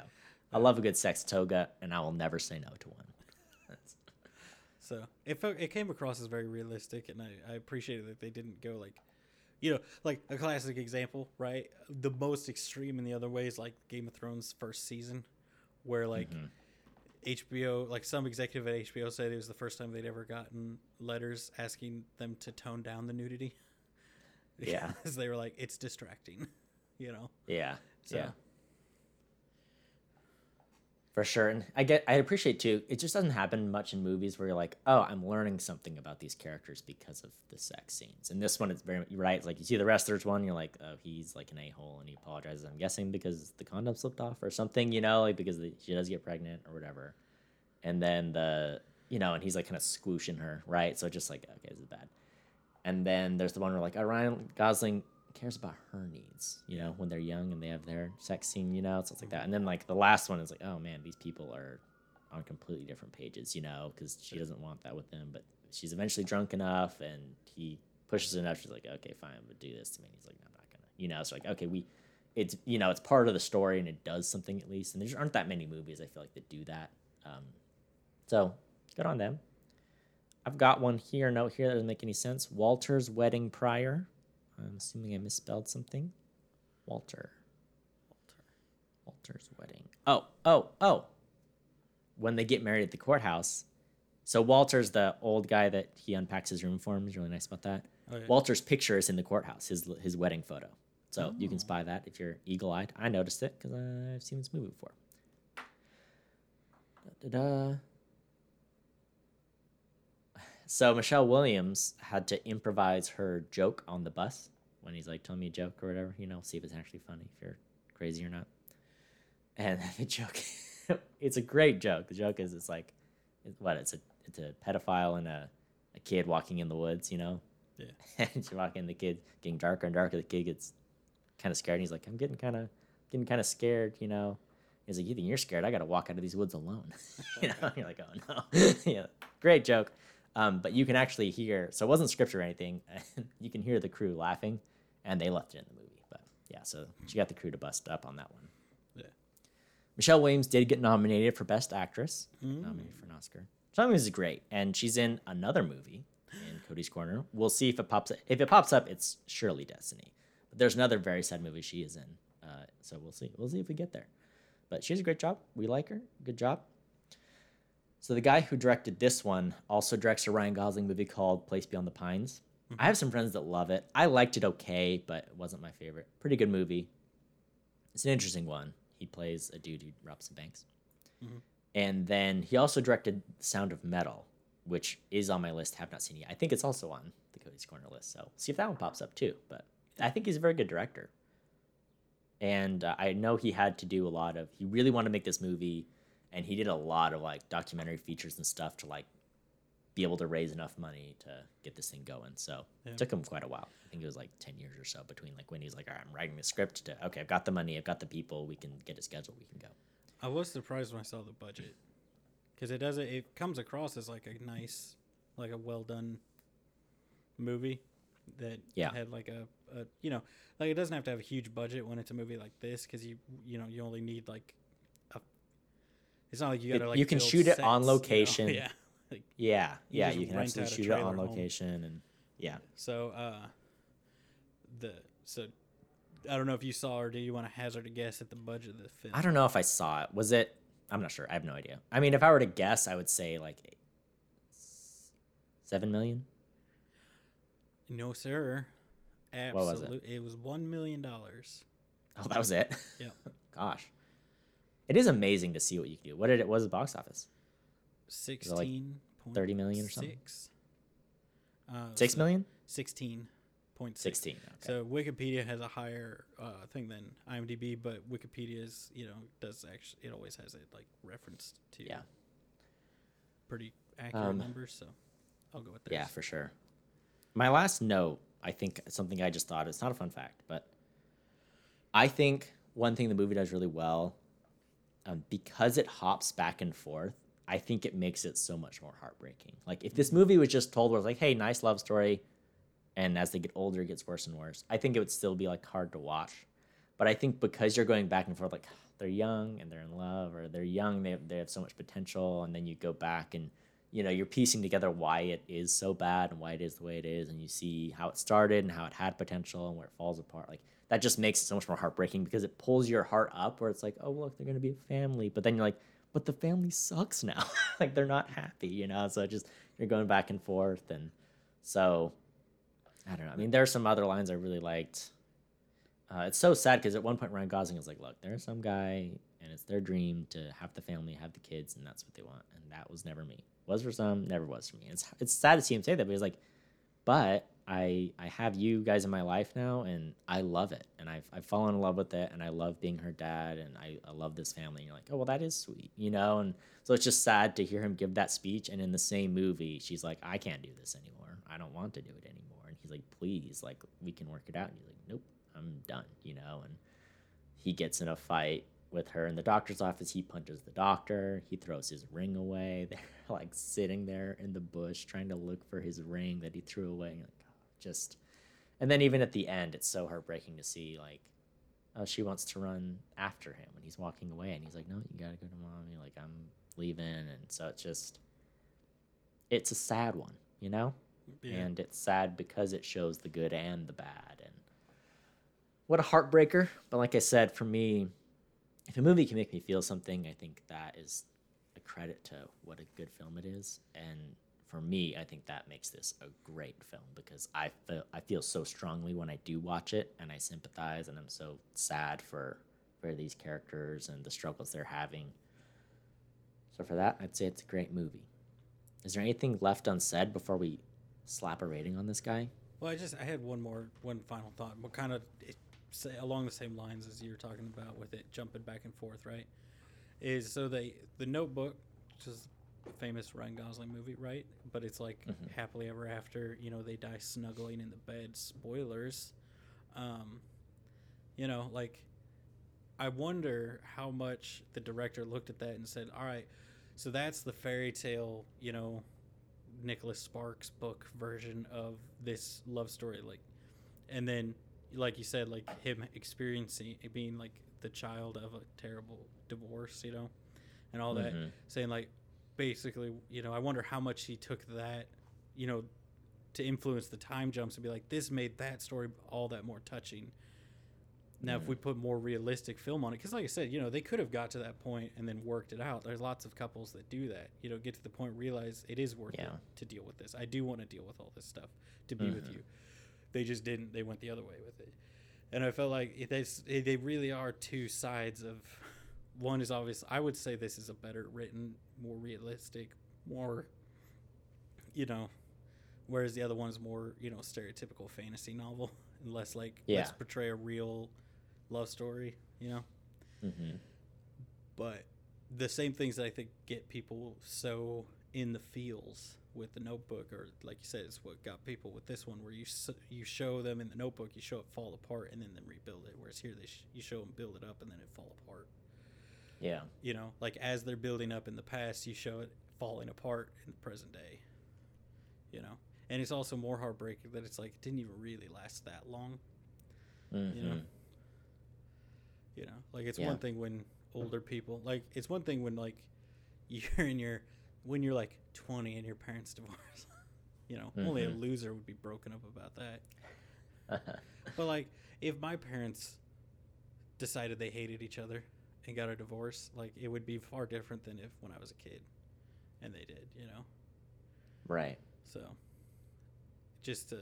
I love a good sex toga, and I will never say no to one. That's- So it it came across as very realistic, and I, I appreciated that they didn't go like, you know, like a classic example, right? The most extreme in the other way is like Game of Thrones first season, where like Mhm. HBO, like some executive at HBO said it was the first time they'd ever gotten letters asking them to tone down the nudity. Yeah. because they were like, it's distracting, you know. Yeah, So yeah, for sure. And I get, I appreciate too. It just doesn't happen much in movies where you're like, oh, I'm learning something about these characters because of the sex scenes. And this one, it's very right. It's like you see the wrestlers one, you're like, oh, he's like an a hole, and he apologizes. I'm guessing because the condom slipped off or something, you know, like because the, she does get pregnant or whatever. And then the, you know, and he's like kind of squooshing her, right? So just like, okay, this is bad. And then there's the one where like, oh, Ryan Gosling cares about her needs, you know, when they're young and they have their sex scene, you know, stuff like that. And then like the last one is like, oh man, these people are on completely different pages, you know, because she doesn't want that with them, but she's eventually drunk enough, and he pushes enough. She's like, okay, fine, but do this to me. And he's like, I'm not gonna. You know, it's like okay, we. It's you know it's part of the story and it does something at least and there aren't that many movies I feel like that do that, um, so good on them. I've got one here, note here that doesn't make any sense. Walter's wedding prior. I'm assuming I misspelled something. Walter. Walter. Walter's wedding. Oh, oh, oh. When they get married at the courthouse. So Walter's the old guy that he unpacks his room for him. He's really nice about that. Oh, yeah. Walter's picture is in the courthouse, his his wedding photo. So you can Oh. spy that if you're eagle eyed. I noticed it because I've seen this movie before. Da-da-da. So Michelle Williams had to improvise her joke on the bus when he's like, "Tell me a joke" or whatever. You know, see if it's actually funny, if you're crazy or not. And the joke, it's a great joke. The joke is, it's like, what? It's a it's a pedophile and a, a kid walking in the woods. You know. Yeah. and you walk in, the kid getting darker and darker. The kid gets kind of scared. And he's like, "I'm getting kind of getting kind of scared." You know. He's like, "You think you're scared? I got to walk out of these woods alone." you know. You're like, "Oh no." yeah. Great joke. Um, but you can actually hear. So it wasn't scripted or anything. you can hear the crew laughing, and they left it in the movie. But yeah, so she got the crew to bust up on that one. Yeah. Michelle Williams did get nominated for Best Actress, Mm. nominated for an Oscar. Michelle Williams is great, and she's in another movie in Cody's Corner. We'll see if it pops. up. If it pops up, it's surely Destiny. But there's another very sad movie she is in, uh, so we'll see. We'll see if we get there. But she has a great job. We like her. Good job. So the guy who directed this one also directs a Ryan Gosling movie called Place Beyond the Pines. I have some friends that love it. I liked it okay, but it wasn't my favorite. Pretty good movie. It's an interesting one. He plays a dude who robs some banks. Mhm. And then he also directed Sound of Metal, which is on my list. Have not seen yet. I think it's also on the Cody's Corner list. So see if that one pops up too. But I think he's a very good director. And uh, I know he had to do a lot of. He really wanted to make this movie, and he did a lot of like documentary features and stuff to like be able to raise enough money to get this thing going. So Yeah. it took him quite a while. I think it was like ten years or so between like when he's like, All right, I'm writing the script to okay, I've got the money, I've got the people, we can get a schedule, we can go. I was surprised when I saw the budget because it doesn't. It comes across as like a nice, like a well done movie that Yeah. had like a, a you know like it doesn't have to have a huge budget when it's a movie like this because you you know you only need like. It's not like you gotta like you can shoot it on sets, you know? location. Yeah. Like, Yeah, You yeah, you can rent absolutely out a shoot it on trailer home. location and yeah. so uh, the so I don't know if you saw or do you want to hazard a guess at the budget of the film? I don't know if I saw it. Was it I'm not sure. I have no idea. I mean, if I were to guess, I would say like seven million. No, sir. What was it? Absolutely. it? was one million dollars. Oh, that was it. Yeah. Gosh, it is amazing to see what you can do. What did it? What was the box office? it like 30 million or something? Six. Uh, Six so million? Sixteen point six. Sixteen. Okay. So Wikipedia has a higher uh, thing than IMDb, but Wikipedia's you know does actually it always has it like referenced to Yeah. pretty accurate Um, numbers. So I'll go with theirs. Yeah, for sure. My last note, I think something I just thought, it's not a fun fact, but I think one thing the movie does really well, um, because it hops back and forth, I think it makes it so much more heartbreaking. Like, if this movie was just told where it's like, hey, nice love story, and as they get older, it gets worse and worse, I think it would still be like hard to watch. But I think because you're going back and forth, like they're young and they're in love, or they're young, they have, they have so much potential, and then you go back and you know you're piecing together why it is so bad and why it is the way it is, and you see how it started and how it had potential and where it falls apart. Like that just makes it so much more heartbreaking because it pulls your heart up where it's like, oh look, they're gonna be a family, but then you're like, but the family sucks now. like they're not happy, you know. So just you're going back and forth, and so I don't know. I mean, there are some other lines I really liked. Uh, it's so sad because at one point Ryan Gosling is like, "Look, there's some guy, and it's their dream to have the family, have the kids, and that's what they want." And that was never me. Was for some, never was for me. It's it's sad to see him say that, but he's like, "But I I have you guys in my life now, and I love it, and I've I've fallen in love with it, and I love being her dad, and I, I love this family." And you're like, "Oh well, that is sweet," you know. And so it's just sad to hear him give that speech, and in the same movie, she's like, "I can't do this anymore. I don't want to do it anymore." And he's like, "Please, like we can work it out." And he's like, "Nope." I'm done, you know, and he gets in a fight with her in the doctor's office. He punches the doctor. He throws his ring away. They're like sitting there in the bush trying to look for his ring that he threw away. Like, just, and then even at the end, it's so heartbreaking to see like, oh, she wants to run after him, and he's walking away, and he's like, no, you gotta go to mommy. Like I'm leaving, and so it's just, it's a sad one, you know, Yeah. and it's sad because it shows the good and the bad, and what a heartbreaker. But like I said, for me, if a movie can make me feel something, I think that is a credit to what a good film it is. And for me, I think that makes this a great film because I feel I feel so strongly when I do watch it, and I sympathize, and I'm so sad for for these characters and the struggles they're having. So for that, I'd say it's a great movie. Is there anything left unsaid before we slap a rating on this guy? Well, I just I had one more one final thought. What kind of it, say along the same lines as you were talking about with it jumping back and forth, right? Is so they the Notebook, a famous Ryan Gosling movie, right? But it's like happily ever after. You know, they die snuggling in the bed. Spoilers. Um, you know, like I wonder how much the director looked at that and said, "All right, so that's the fairy tale, you know, Nicholas Sparks book version of this love story like and then like you said like him experiencing being like the child of a terrible divorce, you know, and all that Mhm. saying like basically, you know, I wonder how much he took that, you know, to influence the time jumps and be like this made that story all that more touching. Now, if we put more realistic film on it, because like I said, you know, they could have got to that point and then worked it out. There's lots of couples that do that. You know, get to the point, realize it is worth Yeah. it to deal with this. I do want to deal with all this stuff to be with mm-hmm. you. They just didn't. They went the other way with it, and I felt like it, they really are two sides of. One is obvious. I would say this is a better written, more realistic, more. You know, whereas the other one is more you know stereotypical fantasy novel and less like let's portray a real love story. You know Mm-hmm. but the same things that I think get people so in the feels with the Notebook, or like you said, is what got people with this one, where you you show them in the Notebook, you show it fall apart, and then then rebuild it. Whereas here, they sh- you show them build it up, and then it fall apart. Yeah. You know, like as they're building up in the past, you show it falling apart in the present day. You know, and it's also more heartbreaking that it's like it didn't even really last that long. Mm-hmm. You know, you know, like it's Yeah. one thing when older people like it's one thing when like you're in your when you're like 20 and your parents divorce. you know, only a Mhm. loser would be broken up about that. But like if my parents decided they hated each other and got a divorce, like it would be far different than if when I was a kid and they did, you know. right. So, just uh,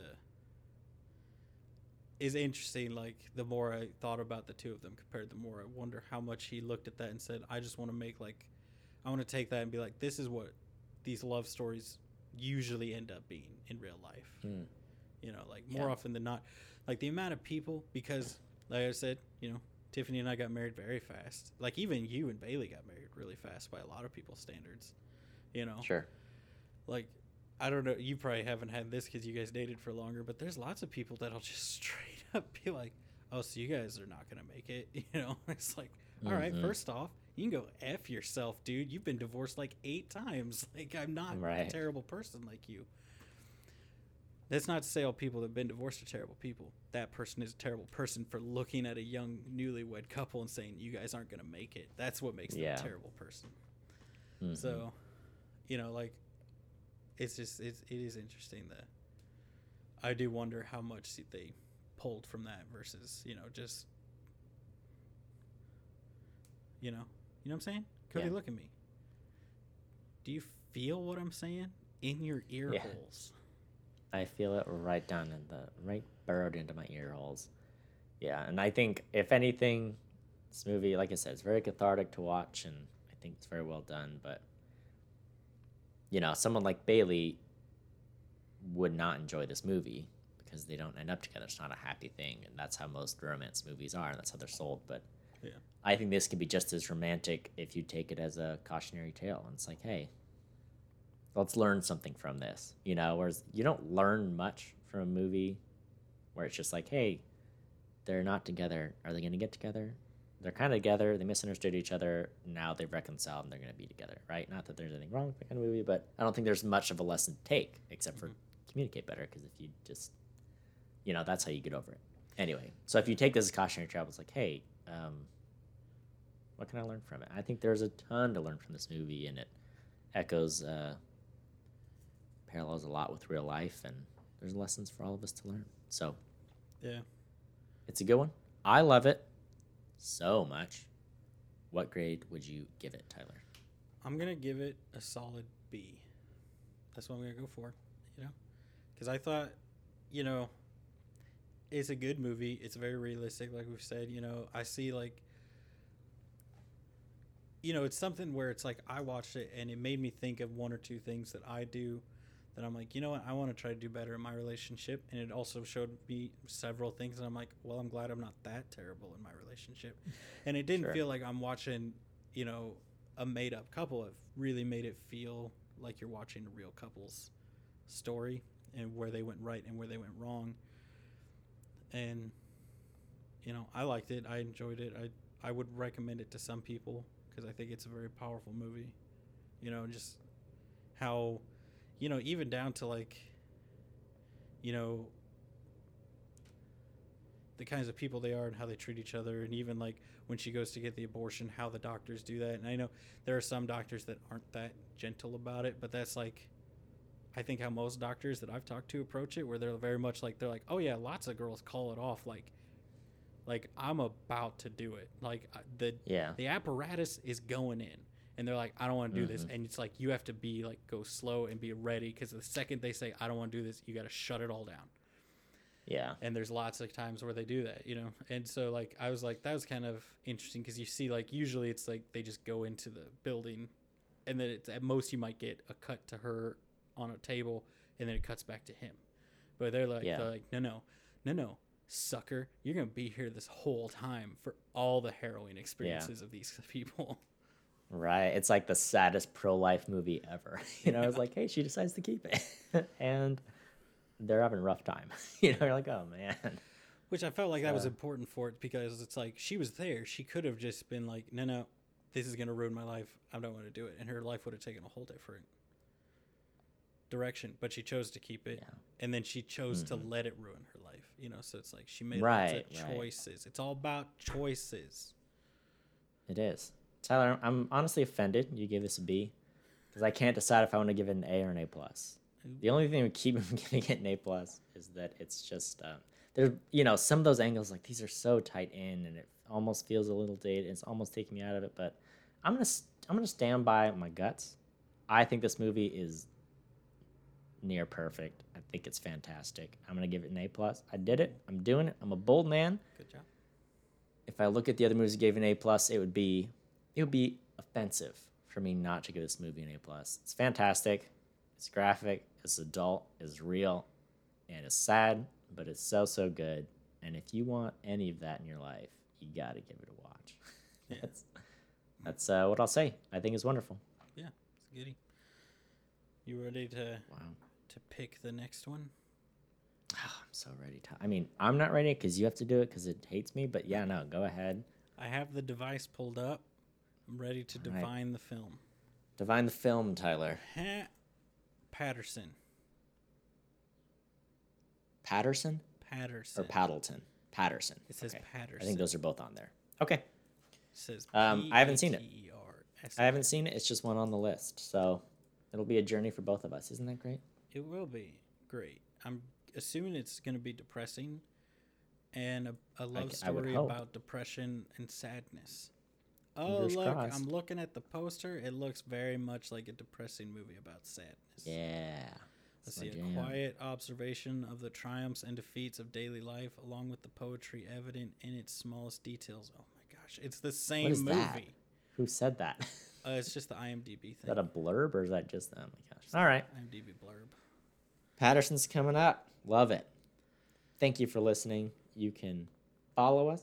is interesting. Like the more I thought about the two of them compared, the more I wonder how much he looked at that and said, "I just want to make like, I want to take that and be like, this is what these love stories usually end up being in real life." Mm. You know, like more Yeah. often than not, like the amount of people because, like I said, you know. Tiffany and I got married very fast. Like even you and Bailey got married really fast by a lot of people's standards. You know, Sure. like I don't know. You probably haven't had this because you guys dated for longer, but there's lots of people that'll just straight up be like, "Oh, so you guys are not gonna make it?" You know, it's like, all right, Mhm. first off, you can go f yourself, dude. You've been divorced like eight times. Like I'm not a terrible person like you. That's not to say all people that have been divorced are terrible people. That person is a terrible person for looking at a young newlywed couple and saying you guys aren't gonna make it. That's what makes Yeah. them a terrible person. Mhm. So, you know, like it's just it's it is interesting that I do wonder how much they pulled from that versus you know just you know you know what I'm saying? Cody, Yeah. look at me. Do you feel what I'm saying in your ear Yeah. holes? I feel it right down in the right burrowed into my ear holes. Yeah, and I think if anything, this movie, like I said, it's very cathartic to watch, and I think it's very well done. But you know, someone like Bailey would not enjoy this movie because they don't end up together. It's not a happy thing, and that's how most romance movies are, and that's how they're sold. But Yeah. I think this could be just as romantic if you take it as a cautionary tale. And it's like, hey, let's learn something from this, you know. Whereas you don't learn much from a movie where it's just like, hey, they're not together. Are they going to get together? they're kind of together. They misunderstood each other. Now they've reconciled and they're going to be together, right? Not that there's anything wrong with the kind of movie, but I don't think there's much of a lesson to take except for communicate better. Because if you just, you know, that's how you get over it. Anyway, so if you take this as cautionary travel, it's like, hey, um, what can I learn from it? I think there's a ton to learn from this movie, and it echoes, uh, parallels a lot with real life, and there's lessons for all of us to learn. So Yeah. it's a good one. I love it so much. What grade would you give it, Tyler? I'm gonna give it a solid B. That's what I'm gonna go for. You know, because I thought, you know, it's a good movie. It's very realistic, like we've said. You know, I see like, you know, it's something where it's like I watched it and it made me think of one or two things that I do. That I'm like, you know what, I want to try to do better in my relationship, and it also showed me several things, and I'm like, well, I'm glad I'm not that terrible in my relationship, and it didn't Sure. feel like I'm watching, you know, a made up couple have really made it feel like you're watching a real couple's story and where they went right and where they went wrong. And you know, I liked it. I enjoyed it. I I would recommend it to some people because I think it's a very powerful movie. You know, just how you know, even down to like you know the kinds of people they are and how they treat each other and even like when she goes to get the abortion how the doctors do that. And i know there are some doctors that aren't that gentle about it but that's like i think how most doctors that i've talked to approach it where they're very much like they're like oh yeah lots of girls call it off like like i'm about to do it. Like uh, the Yeah. the apparatus is going in and they're like i don't want to do this Mhm. and it's like you have to be like go slow and be ready because the second they say i don't want to do this you got to shut it all down Yeah. and there's lots of times where they do that you know and so like i was like that was kind of interesting because you see like usually it's like they just go into the building and then it's at most you might get a cut to her on a table and then it cuts back to him but they're like Yeah. they're like no no no no sucker you're gonna be here this whole time for all the harrowing experiences of these people Right. It's like the saddest pro life movie ever. You know, it's like, hey, she decides to keep it. and they're having a rough time. you know, you're like, oh man. Which I felt like that was important for it because it's like she was there. She could have just been like, no, no, this is going to ruin my life. I don't want to do it. And her life would have taken a whole different direction. But she chose to keep it. Yeah. And then she chose to Mhm. let it ruin her life. You know, so it's like she made Right, lots of right. choices. It's all about choices. It is. Tyler, I'm honestly offended you gave this a B because I can't decide if I want to give it an A or an A plus. The only thing that would keep me from giving it an A plus is that it's just uh, there's you know some of those angles like these are so tight in and it almost feels a little dated. It's almost taking me out of it, but I'm gonna I'm gonna stand by my guts. I think this movie is near perfect. I think it's fantastic. I'm gonna give it an A plus. I did it. I'm doing it. I'm a bold man Good job. if I look at the other movies that gave an A plus, it would be it would be offensive for me not to give this movie an A plus. It's fantastic. It's graphic. It's adult. It's real, and it's sad, but it's so so good. And if you want any of that in your life, you got to give it a watch. Yeah. that's that's uh, what I'll say. I think it's wonderful. Yeah, it's goody. You ready to Wow. to pick the next one? I'm so ready to. I mean, I'm not ready because you have to do it because it hates me. But yeah, no, go ahead. I have the device pulled up. I'm ready to All right. divine the film. Divine the film, Tyler Ha- Paterson. Paterson Paterson. or Paddleton. Paterson. It says Okay. Paterson. I think those are both on there. Okay. It says Um, I haven't seen it. I haven't seen it. It's just one on the list. So it'll be a journey for both of us. Isn't that great? It will be great. I'm assuming it's going to be depressing and a, a love I story hope. about depression and sadness. Oh, Fingers look, crossed. I'm looking at the poster. It looks very much like a depressing movie about sadness. Yeah. Let's That's my see, a jam. quiet observation of the triumphs and defeats of daily life, along with the poetry evident in its smallest details. Oh my gosh, it's the same is movie. that? Who said that? Uh, it's just the IMDb thing. is that a blurb or is that just? Oh my gosh. All right. IMDb blurb. Paterson's coming up. Love it. Thank you for listening. You can follow us,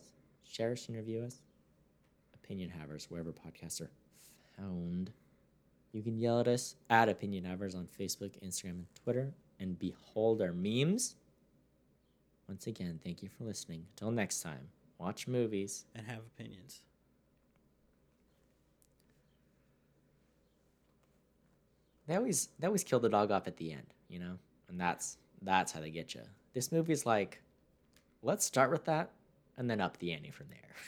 share us, and review us. Opinion Havers, wherever podcasts are found. You can yell at us at Opinion Havers on Facebook, Instagram, and Twitter, and behold our memes. Once again, thank you for listening. Until next time, watch movies and have opinions. They always they always kill the dog off at the end, you know, and that's that's how they get you. This movie's like, let's start with that and then up the ante from there.